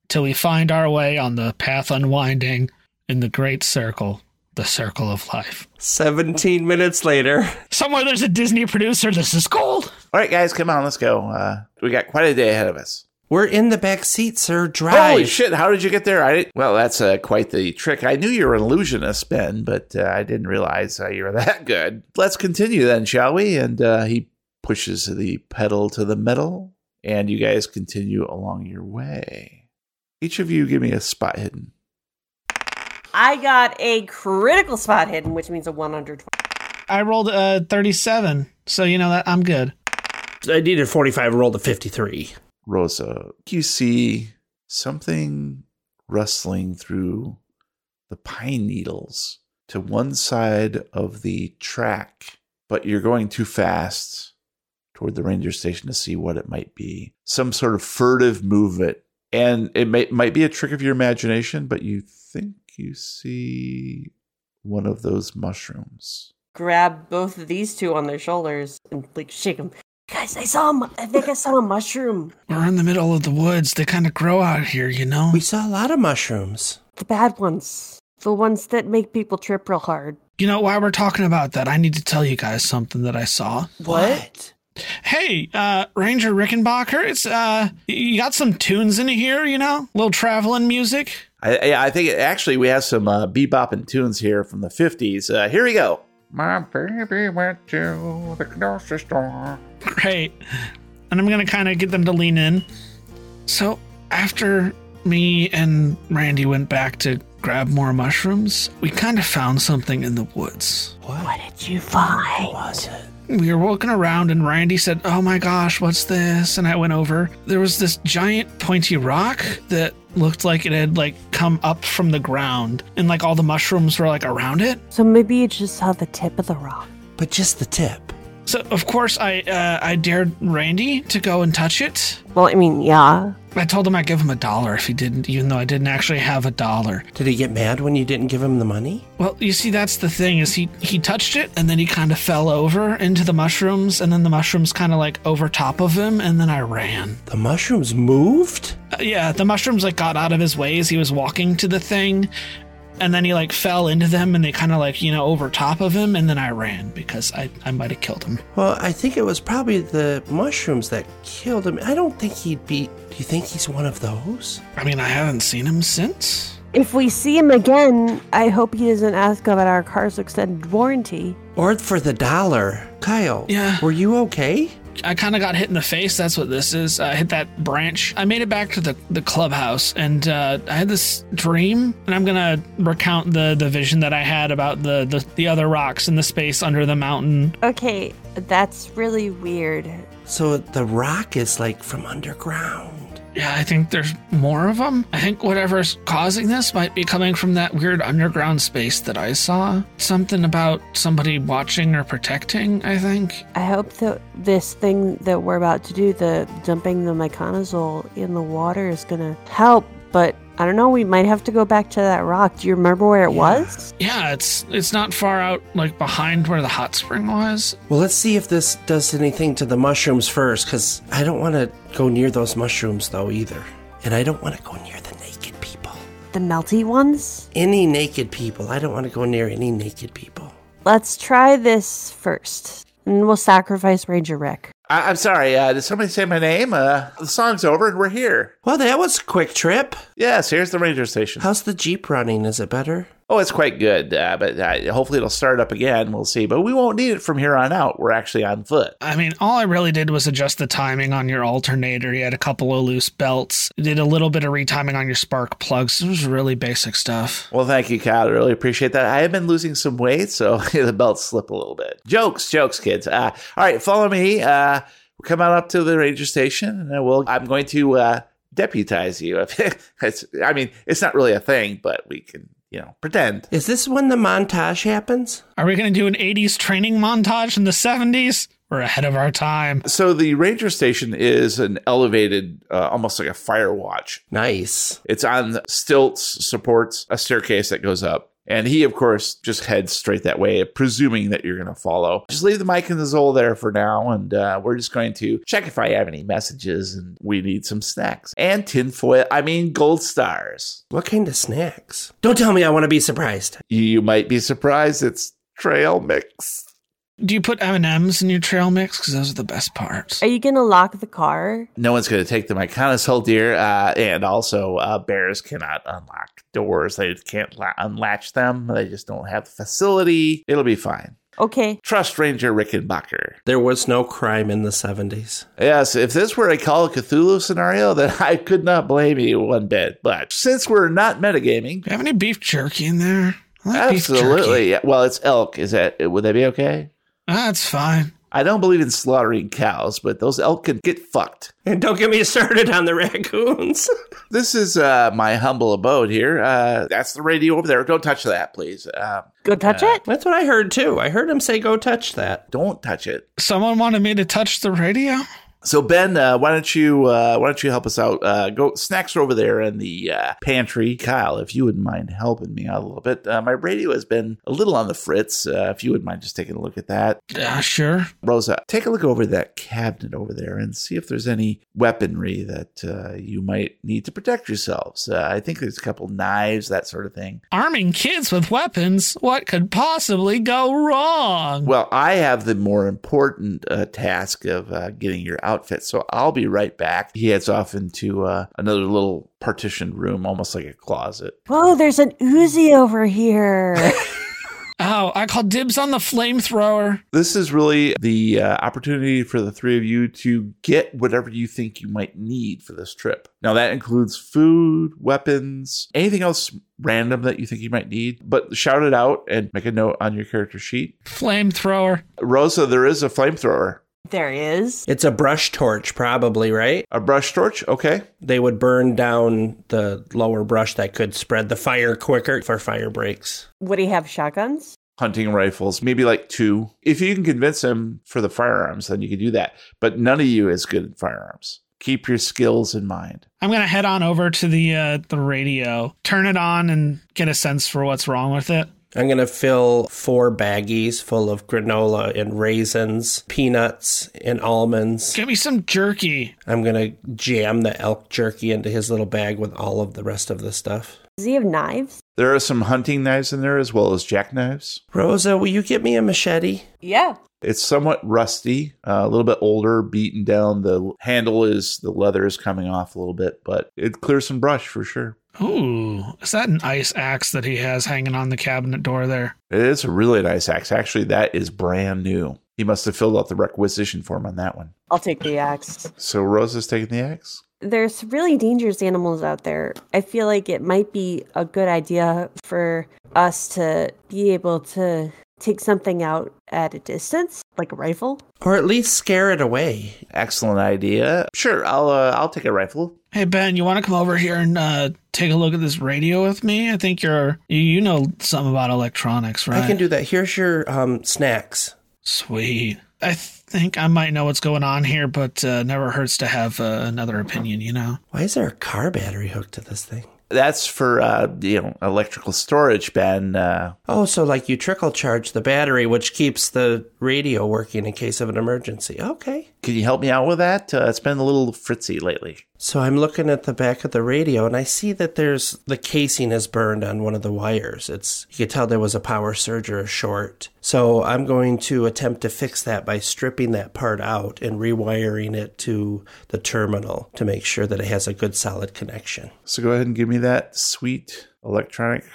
till we find our way on the path unwinding in the great circle, the circle of life. 17 minutes later. Somewhere there's a Disney producer. This is gold. all right, guys, come on, let's go. Uh, we got quite a day ahead of us. We're in the back seat, sir. Drive. Holy shit! How did you get there? I didn't, well, that's uh, quite the trick. I knew you were an illusionist, Ben, but uh, I didn't realize uh, you were that good. Let's continue then, shall we? And uh, he pushes the pedal to the metal, and you guys continue along your way. Each of you, give me a spot hidden. I got a critical spot hidden, which means a 120. I rolled a 37, so you know that I'm good. I needed 45, rolled a 53. Rosa, you see something rustling through the pine needles to one side of the track, but you're going too fast toward the ranger station to see what it might be. Some sort of furtive movement. And it may, might be a trick of your imagination, but you think you see one of those mushrooms. Grab both of these two on their shoulders and like shake them. Guys, I saw him. I think I saw a mushroom. We're in the middle of the woods. They kind of grow out here, you know? We saw a lot of mushrooms. The bad ones. The ones that make people trip real hard. You know, while we're talking about that, I need to tell you guys something that I saw. What? Hey, uh, Ranger Rickenbacker, it's, uh, you got some tunes in here, you know? little traveling music? I, I I think actually we have some uh, bebopping tunes here from the 50s. Uh, here we go. My baby went to the grocery store. Great. And I'm going to kind of get them to lean in. So, after me and Randy went back to grab more mushrooms, we kind of found something in the woods. What what did you find? What Was it? We were walking around, and Randy said, Oh my gosh, what's this? And I went over. There was this giant pointy rock that looked like it had like come up from the ground, and like all the mushrooms were like around it. So maybe you just saw the tip of the rock. But just the tip. So of course I uh, I dared Randy to go and touch it. Well, I mean, yeah. I told him I'd give him a dollar if he didn't, even though I didn't actually have a dollar. Did he get mad when you didn't give him the money? Well, you see, that's the thing is he he touched it and then he kind of fell over into the mushrooms, and then the mushrooms kind of like over top of him, and then I ran. The mushrooms moved? Uh, yeah, the mushrooms like got out of his way as he was walking to the thing, and then he like fell into them, and they kind of like you know over top of him, and then I ran because I I might have killed him. Well, I think it was probably the mushrooms that killed him. I don't think he'd be. Do you think he's one of those? I mean, I haven't seen him since. If we see him again, I hope he doesn't ask about our car's extended warranty. Or for the dollar? Kyle, Yeah. were you okay? I kind of got hit in the face. That's what this is. I hit that branch. I made it back to the, the clubhouse, and uh, I had this dream. And I'm gonna recount the the vision that I had about the the, the other rocks in the space under the mountain. Okay, that's really weird. So the rock is like from underground. Yeah, I think there's more of them. I think whatever's causing this might be coming from that weird underground space that I saw. Something about somebody watching or protecting. I think. I hope that this thing that we're about to do, the dumping the miconazole in the water, is gonna help. But I don't know. We might have to go back to that rock. Do you remember where it was? Yeah, it's it's not far out, like behind where the hot spring was. Well, let's see if this does anything to the mushrooms first, because I don't want to go near those mushrooms, though, either. And I don't want to go near the naked people. The melty ones. Any naked people. I don't want to go near any naked people. Let's try this first, and we'll sacrifice Ranger Rick. I, I'm sorry. Uh, did somebody say my name? Uh, the song's over and we're here. Well, that was a quick trip. Yes, here's the ranger station. How's the Jeep running? Is it better? Oh, it's quite good, uh, but uh, hopefully it'll start up again. We'll see. But we won't need it from here on out. We're actually on foot. I mean, all I really did was adjust the timing on your alternator. You had a couple of loose belts. Did a little bit of retiming on your spark plugs. It was really basic stuff. Well, thank you, Kyle. I really appreciate that. I have been losing some weight, so the belts slip a little bit. Jokes, jokes, kids. Uh, all right, follow me. Uh, we'll come on up to the ranger station, and we'll. I'm going to uh, deputize you. it's, I mean, it's not really a thing, but we can, you know, pretend. Is this when the montage happens? Are we going to do an 80s training montage in the 70s? We're ahead of our time. So the ranger station is an elevated, uh, almost like a fire watch. Nice. It's on stilts, supports a staircase that goes up. And he, of course, just heads straight that way, presuming that you're going to follow. Just leave the mic and the Zol there for now, and uh, we're just going to check if I have any messages, and we need some snacks. And tinfoil, I mean, gold stars. What kind of snacks? Don't tell me I want to be surprised. You might be surprised it's trail mix. Do you put M&Ms in your trail mix? Because those are the best parts. Are you gonna lock the car? No one's going to take them. I kind of sold deer, uh, and also uh, bears cannot unlock doors. They can't la- unlatch them. They just don't have the facility. It'll be fine. Okay. Trust Ranger Rickenbacker. There was no crime in the 70s. Yes, if this were a Call of Cthulhu scenario, then I could not blame you one bit. But since we're not metagaming, Do you have any beef jerky in there? I like beef jerky. absolutely. Yeah, Well, it's elk. Is that would that be okay? That's fine. I don't believe in slaughtering cows, but those elk can get fucked. And don't get me started on the raccoons. This is uh, my humble abode here. Uh, that's the radio over there. Don't touch that, please. Uh, Go touch it. That's what I heard too. I heard him say, go touch that. don't touch it. Someone wanted me to touch the radio? So Ben, uh, why don't you uh, why don't you help us out? Uh, go snacks are over there in the uh, pantry. Kyle, if you wouldn't mind helping me out a little bit, uh, my radio has been a little on the fritz. Uh, if you wouldn't mind just taking a look at that, Yeah, sure. Rosa, take a look over that cabinet over there and see if there's any weaponry that uh, you might need to protect yourselves. Uh, I think there's a couple knives, that sort of thing. Arming kids with weapons? What could possibly go wrong? Well, I have the more important uh, task of uh, getting your outfit, so I'll be right back. He heads off into uh, another little partitioned room, almost like a closet. Whoa, there's an Uzi over here. Oh, I call dibs on the flamethrower. This is really the uh, opportunity for the three of you to get whatever you think you might need for this trip. Now, that includes food, weapons, anything else random that you think you might need, but shout it out and make a note on your character sheet. Flamethrower. Rosa, there is a flamethrower. There is. It's a brush torch, probably, right? A brush torch? Okay. They would burn down the lower brush that could spread the fire quicker for fire breaks. Would he have shotguns? hunting rifles, maybe like two. If you can convince him for the firearms, then you can do that. But none of you is good at firearms. Keep your skills in mind. I'm gonna head on over to the uh, the radio, turn it on, and get a sense for what's wrong with it. I'm going to fill four baggies full of granola and raisins, peanuts and almonds. Give me some jerky. I'm going to jam the elk jerky into his little bag with all of the rest of the stuff. Does he have knives? There are some hunting knives in there as well as jackknives. Rosa, will you get me a machete? Yeah. It's somewhat rusty, uh, a little bit older, beaten down. The handle is, the leather is coming off a little bit, but it clears some brush for sure. Ooh, is that an ice axe that he has hanging on the cabinet door there? It is a really nice axe. Actually, that is brand new. He must have filled out the requisition form on that one. I'll take the axe. So Rosa's taking the axe? There's really dangerous animals out there. I feel like it might be a good idea for us to be able to take something out at a distance, like a rifle. Or at least scare it away. Excellent idea. Sure, I'll uh, I'll take a rifle. Hey Ben, you want to come over here and uh, take a look at this radio with me? I think you're you, you know something about electronics, right? I can do that. Here's your um, snacks. Sweet. I think I might know what's going on here, but uh, never hurts to have uh, another opinion, you know. Why is there a car battery hooked to this thing? That's for uh, you know electrical storage, Ben. Uh, Oh, so like you trickle charge the battery, which keeps the radio working in case of an emergency. Okay. can you help me out with that? Uh, it's been a little fritzy lately. So I'm looking at the back of the radio and I see that there's the casing is burned on one of the wires. It's you could tell there was a power surge or a short. So I'm going to attempt to fix that by stripping that part out and rewiring it to the terminal to make sure that it has a good solid connection. So go ahead and give me that sweet electronic.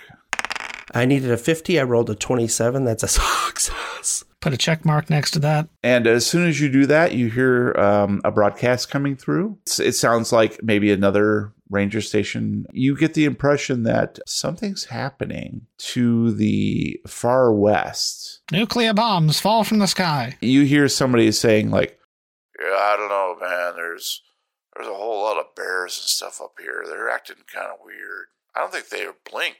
I needed a 50, I rolled a 27. That's a success. Put a check mark next to that. And as soon as you do that, you hear um, a broadcast coming through. It's- It sounds like maybe another ranger station. You get the impression that something's happening to the far west. Nuclear bombs fall from the sky. You hear somebody saying like, "Yeah, I don't know, man. There's there's a whole lot of bears and stuff up here. They're acting kind of weird. I don't think they blink."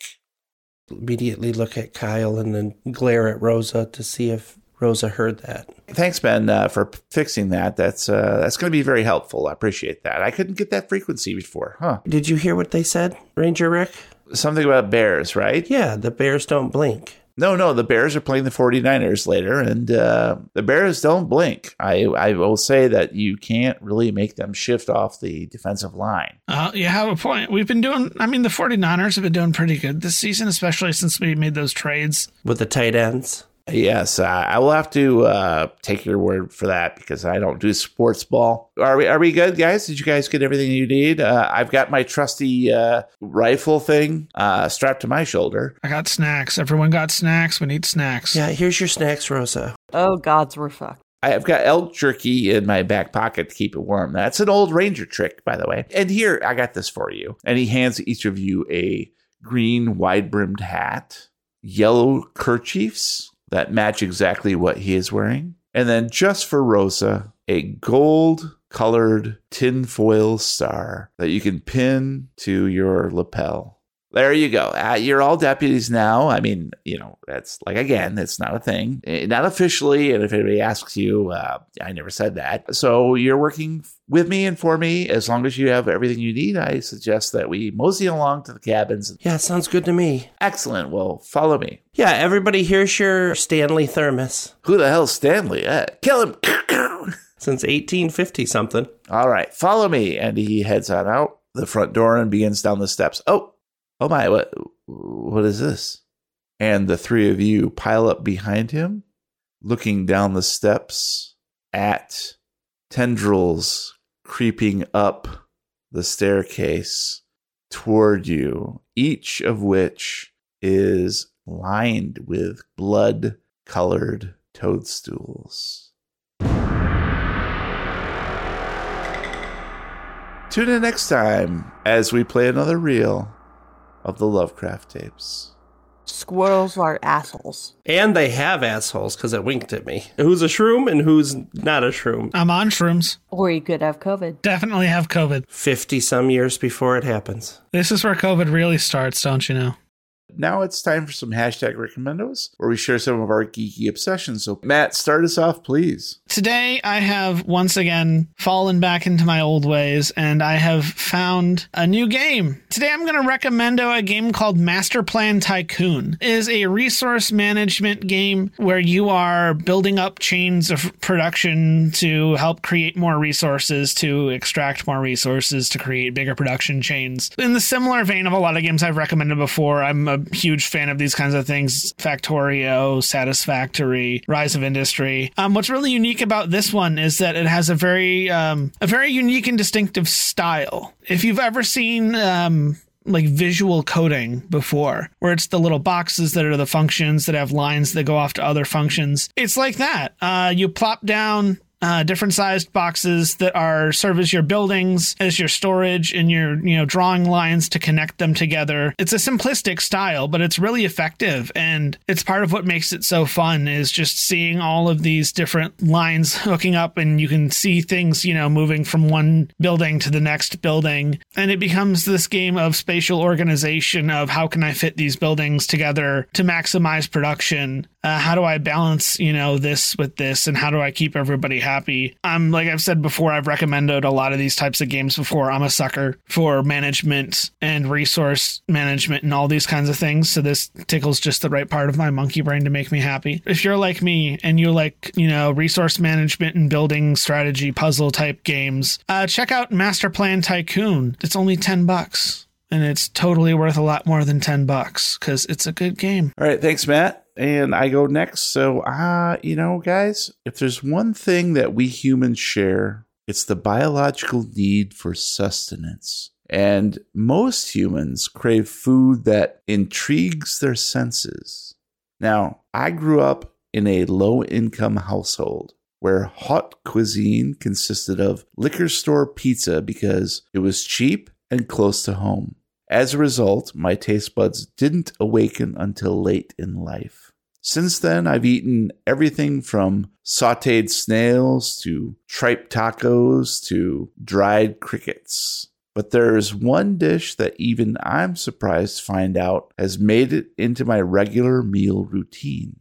Immediately look at Kyle and then glare at Rosa to see if Rosa heard that. Thanks, Ben, uh, for fixing that. That's uh, that's going to be very helpful. I appreciate that. I couldn't get that frequency before, huh? Did you hear what they said, Ranger Rick? Something about bears, right? Yeah, the bears don't blink. No, no, the Bears are playing the 49ers later, and uh, the Bears don't blink. I, I will say that you can't really make them shift off the defensive line. Uh, you have a point. We've been doing, I mean, the 49ers have been doing pretty good this season, especially since we made those trades. With the tight ends? Yes, uh, I will have to uh, take your word for that because I don't do sports ball. Are we? Are we good, guys? Did you guys get everything you need? Uh, I've got my trusty uh, rifle thing uh, strapped to my shoulder. I got snacks. Everyone got snacks. We need snacks. Yeah, here's your snacks, Rosa. Oh, gods, we're fucked. I've got elk jerky in my back pocket to keep it warm. That's an old ranger trick, by the way. And here, I got this for you. And he hands each of you a green, wide brimmed hat, yellow kerchiefs that match exactly what he is wearing. And then just for Rosa, a gold colored tinfoil star that you can pin to your lapel. There you go. Uh, you're all deputies now. I mean, you know, that's like, again, it's not a thing, Eh, not officially. And if anybody asks you, uh, I never said that. So you're working with me and for me. As long as you have everything you need, I suggest that we mosey along to the cabins. Yeah, sounds good to me. Excellent. Well, follow me. Yeah, everybody, here's your Stanley Thermos. Who the hell's Stanley? Uh, kill him. Since 1850 something. All right, follow me. And he heads on out the front door and begins down the steps. Oh, oh my, what, what is this? And the three of you pile up behind him, looking down the steps at tendrils creeping up the staircase toward you, each of which is lined with blood colored toadstools. Tune in next time as we play another reel of the Lovecraft tapes. Squirrels are assholes. And they have assholes because it winked at me. Who's a shroom and who's not a shroom? I'm on shrooms. Or you could have COVID. Definitely have COVID. 50 some years before it happens. This is where COVID really starts, don't you know? Now it's time for some hashtag recommendos where we share some of our geeky obsessions. So, Matt, start us off, please. Today, I have once again fallen back into my old ways and I have found a new game. Today, I'm going to recommend a game called Masterplan Tycoon. It is a resource management game where you are building up chains of production to help create more resources, to extract more resources, to create bigger production chains. In the similar vein of a lot of games I've recommended before, I'm a huge fan of these kinds of things Factorio, Satisfactory, Rise of Industry. Um, what's really unique about this one is that it has a very, um, a very unique and distinctive style. If you've ever seen, um, like visual coding before, where it's the little boxes that are the functions that have lines that go off to other functions. It's like that. Uh, you plop down uh, different sized boxes that are serve as your buildings, as your storage, and your you know drawing lines to connect them together. It's a simplistic style, but it's really effective, and it's part of what makes it so fun. Is just seeing all of these different lines hooking up, and you can see things you know moving from one building to the next building, and it becomes this game of spatial organization of how can I fit these buildings together to maximize production. Uh, how do I balance you know this with this, and how do I keep everybody happy? I'm like I've said before, I've recommended a lot of these types of games before. I'm a sucker for management and resource management and all these kinds of things. So this tickles just the right part of my monkey brain to make me happy. If you're like me and you like, you know, resource management and building strategy puzzle type games, uh, check out Masterplan Tycoon. It's only 10 bucks and it's totally worth a lot more than 10 bucks because it's a good game. All right, thanks, Matt. And I go next. So, uh, you know, guys, if there's one thing that we humans share, it's the biological need for sustenance. And most humans crave food that intrigues their senses. Now, I grew up in a low income household where hot cuisine consisted of liquor store pizza because it was cheap and close to home. As a result, my taste buds didn't awaken until late in life. Since then, I've eaten everything from sauteed snails to tripe tacos to dried crickets. But there's one dish that even I'm surprised to find out has made it into my regular meal routine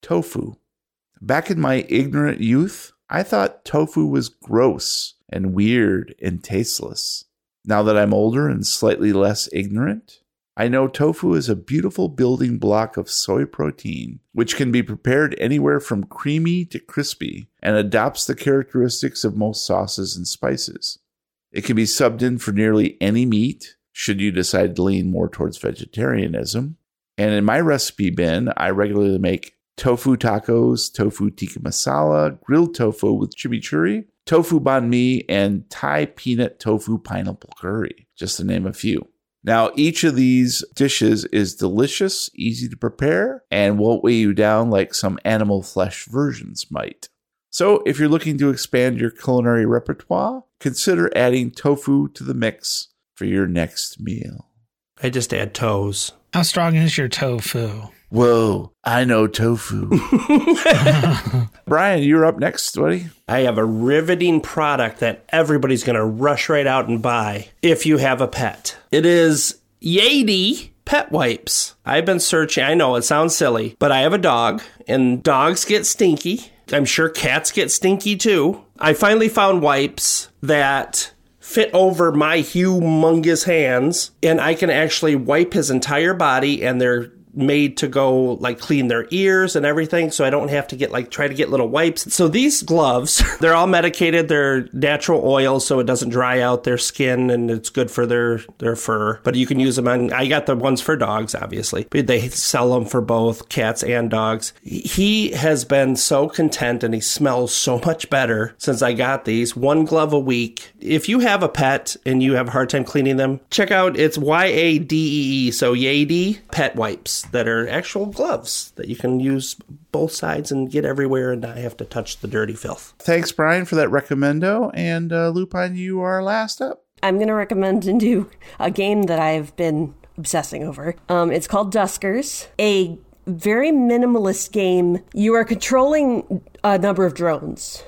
tofu. Back in my ignorant youth, I thought tofu was gross and weird and tasteless. Now that I'm older and slightly less ignorant, I know tofu is a beautiful building block of soy protein, which can be prepared anywhere from creamy to crispy and adopts the characteristics of most sauces and spices. It can be subbed in for nearly any meat, should you decide to lean more towards vegetarianism. And in my recipe bin, I regularly make tofu tacos, tofu tikka masala, grilled tofu with chimichurri, tofu banh mi, and Thai peanut tofu pineapple curry, just to name a few. Now, each of these dishes is delicious, easy to prepare, and won't weigh you down like some animal flesh versions might. So, if you're looking to expand your culinary repertoire, consider adding tofu to the mix for your next meal. I just add toes. How strong is your tofu? Whoa, I know tofu. Brian, you're up next, buddy. I have a riveting product that everybody's going to rush right out and buy if you have a pet. It is Yadee pet wipes. I've been searching. I know it sounds silly, but I have a dog, and dogs get stinky. I'm sure cats get stinky too. I finally found wipes that fit over my humongous hands, and I can actually wipe his entire body, and they're made to go like clean their ears and everything so I don't have to get like try to get little wipes. So these gloves, they're all medicated, they're natural oil so it doesn't dry out their skin and it's good for their their fur. But you can use them on I got the ones for dogs obviously. But they sell them for both cats and dogs. He has been so content and he smells so much better since I got these. One glove a week. If you have a pet and you have a hard time cleaning them, check out it's Y A D E E so Yadee pet wipes that are actual gloves that you can use both sides and get everywhere and not have to touch the dirty filth. Thanks, Brian, for that recommendo. And uh, Lupine, you are last up. I'm going to recommend and do a game that I've been obsessing over. Um, it's called Duskers, a very minimalist game. You are controlling a number of drones,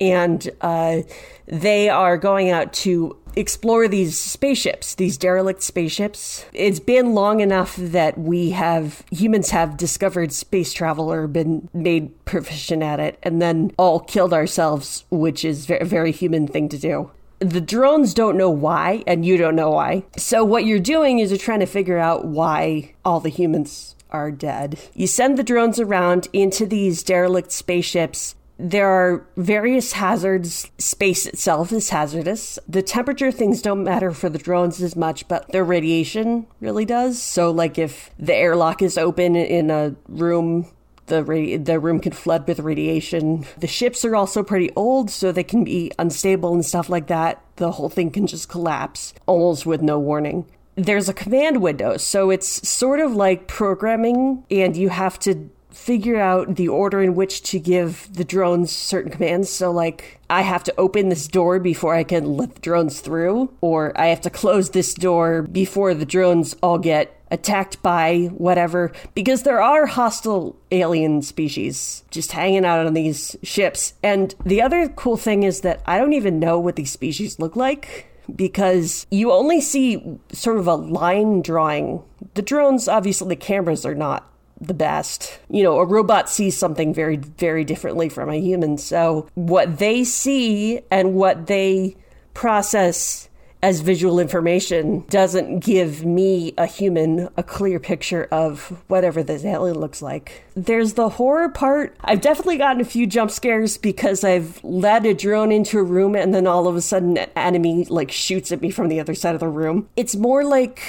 and uh, they are going out to explore these spaceships, these derelict spaceships. It's been long enough that we have humans have discovered space travel or been made proficient at it, and then all killed ourselves, which is a very human thing to do. The drones don't know why, and you don't know why. So, what you're doing is you're trying to figure out why all the humans are dead. You send the drones around into these derelict spaceships there are various hazards. Space itself is hazardous. The temperature things don't matter for the drones as much, but their radiation really does. So, like if the airlock is open in a room, the radi- the room can flood with radiation. The ships are also pretty old, so they can be unstable and stuff like that. The whole thing can just collapse almost with no warning there's a command window, so it's sort of like programming, and you have to figure out the order in which to give the drones certain commands. So, like, I have to open this door before I can let the drones through, or I have to close this door before the drones all get attacked by whatever, because there are hostile alien species just hanging out on these ships. And the other cool thing is that I don't even know what these species look like because you only see sort of a line drawing. The drones, obviously, the cameras are not the best. You know, a robot sees something very, very differently from a human. So, what they see and what they process as visual information doesn't give me, a human, a clear picture of whatever this alien looks like. There's the horror part. I've definitely gotten a few jump scares because I've led a drone into a room and then all of a sudden an enemy like shoots at me from the other side of the room. It's more like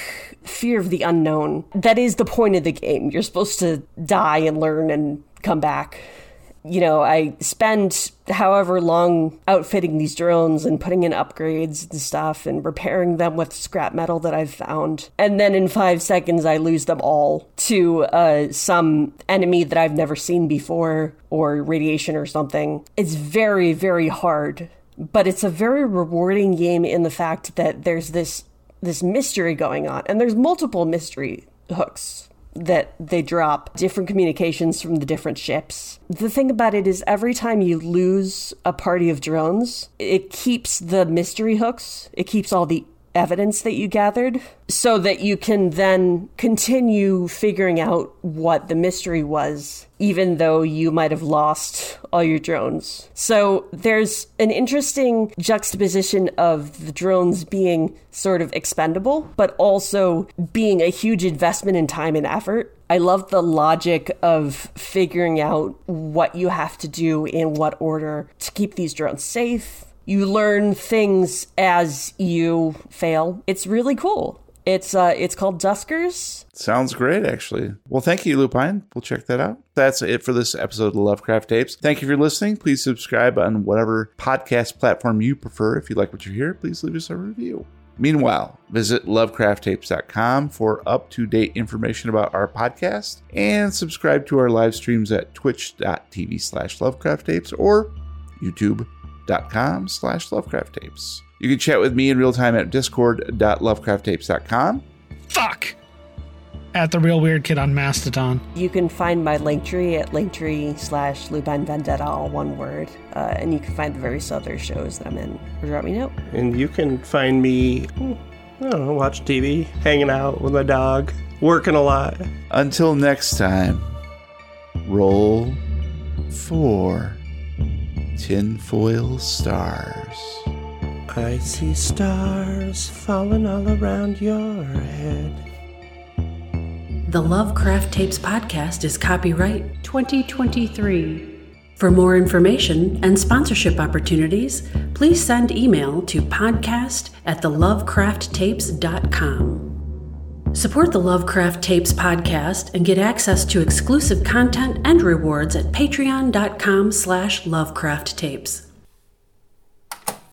fear of the unknown. That is the point of the game. You're supposed to die and learn and come back you know, I spend however long outfitting these drones and putting in upgrades and stuff and repairing them with scrap metal that I've found. And then in five seconds, I lose them all to uh, some enemy that I've never seen before or radiation or something. It's very, very hard. But it's a very rewarding game in the fact that there's this this mystery going on, and there's multiple mystery hooks that they drop different communications from the different ships. The thing about it is, every time you lose a party of drones, it keeps the mystery hooks, it keeps all the evidence that you gathered so that you can then continue figuring out what the mystery was, even though you might have lost all your drones. So there's an interesting juxtaposition of the drones being sort of expendable, but also being a huge investment in time and effort. I love the logic of figuring out what you have to do in what order to keep these drones safe you learn things as you fail. It's really cool. It's uh, it's called Duskers. Sounds great, actually. Well, thank you, Lupine. We'll check that out. That's it for this episode of Lovecraft Tapes. Thank you for listening. Please subscribe on whatever podcast platform you prefer. If you like what you hear, please leave us a review. Meanwhile, visit lovecrafttapes.com for up to date information about our podcast and subscribe to our live streams at twitch.tv slash lovecrafttapes or youtube.com slash lovecrafttapes. You can chat with me in real time at discord.lovecrafttapes.com. Fuck! At the real weird kid on Mastodon. You can find my link tree at linktree slash Lupine Vendetta, all one word. Uh, and you can find the various other shows that I'm in. Or drop me a note. And you can find me, I don't know, watch TV, hanging out with my dog, working a lot. Until next time, roll for tinfoil stars. I see stars falling all around your head. The Lovecraft Tapes podcast is copyright 2023. For more information and sponsorship opportunities, please send email to podcast at thelovecrafttapes.com. Support the Lovecraft Tapes podcast and get access to exclusive content and rewards at patreon.com slash lovecrafttapes.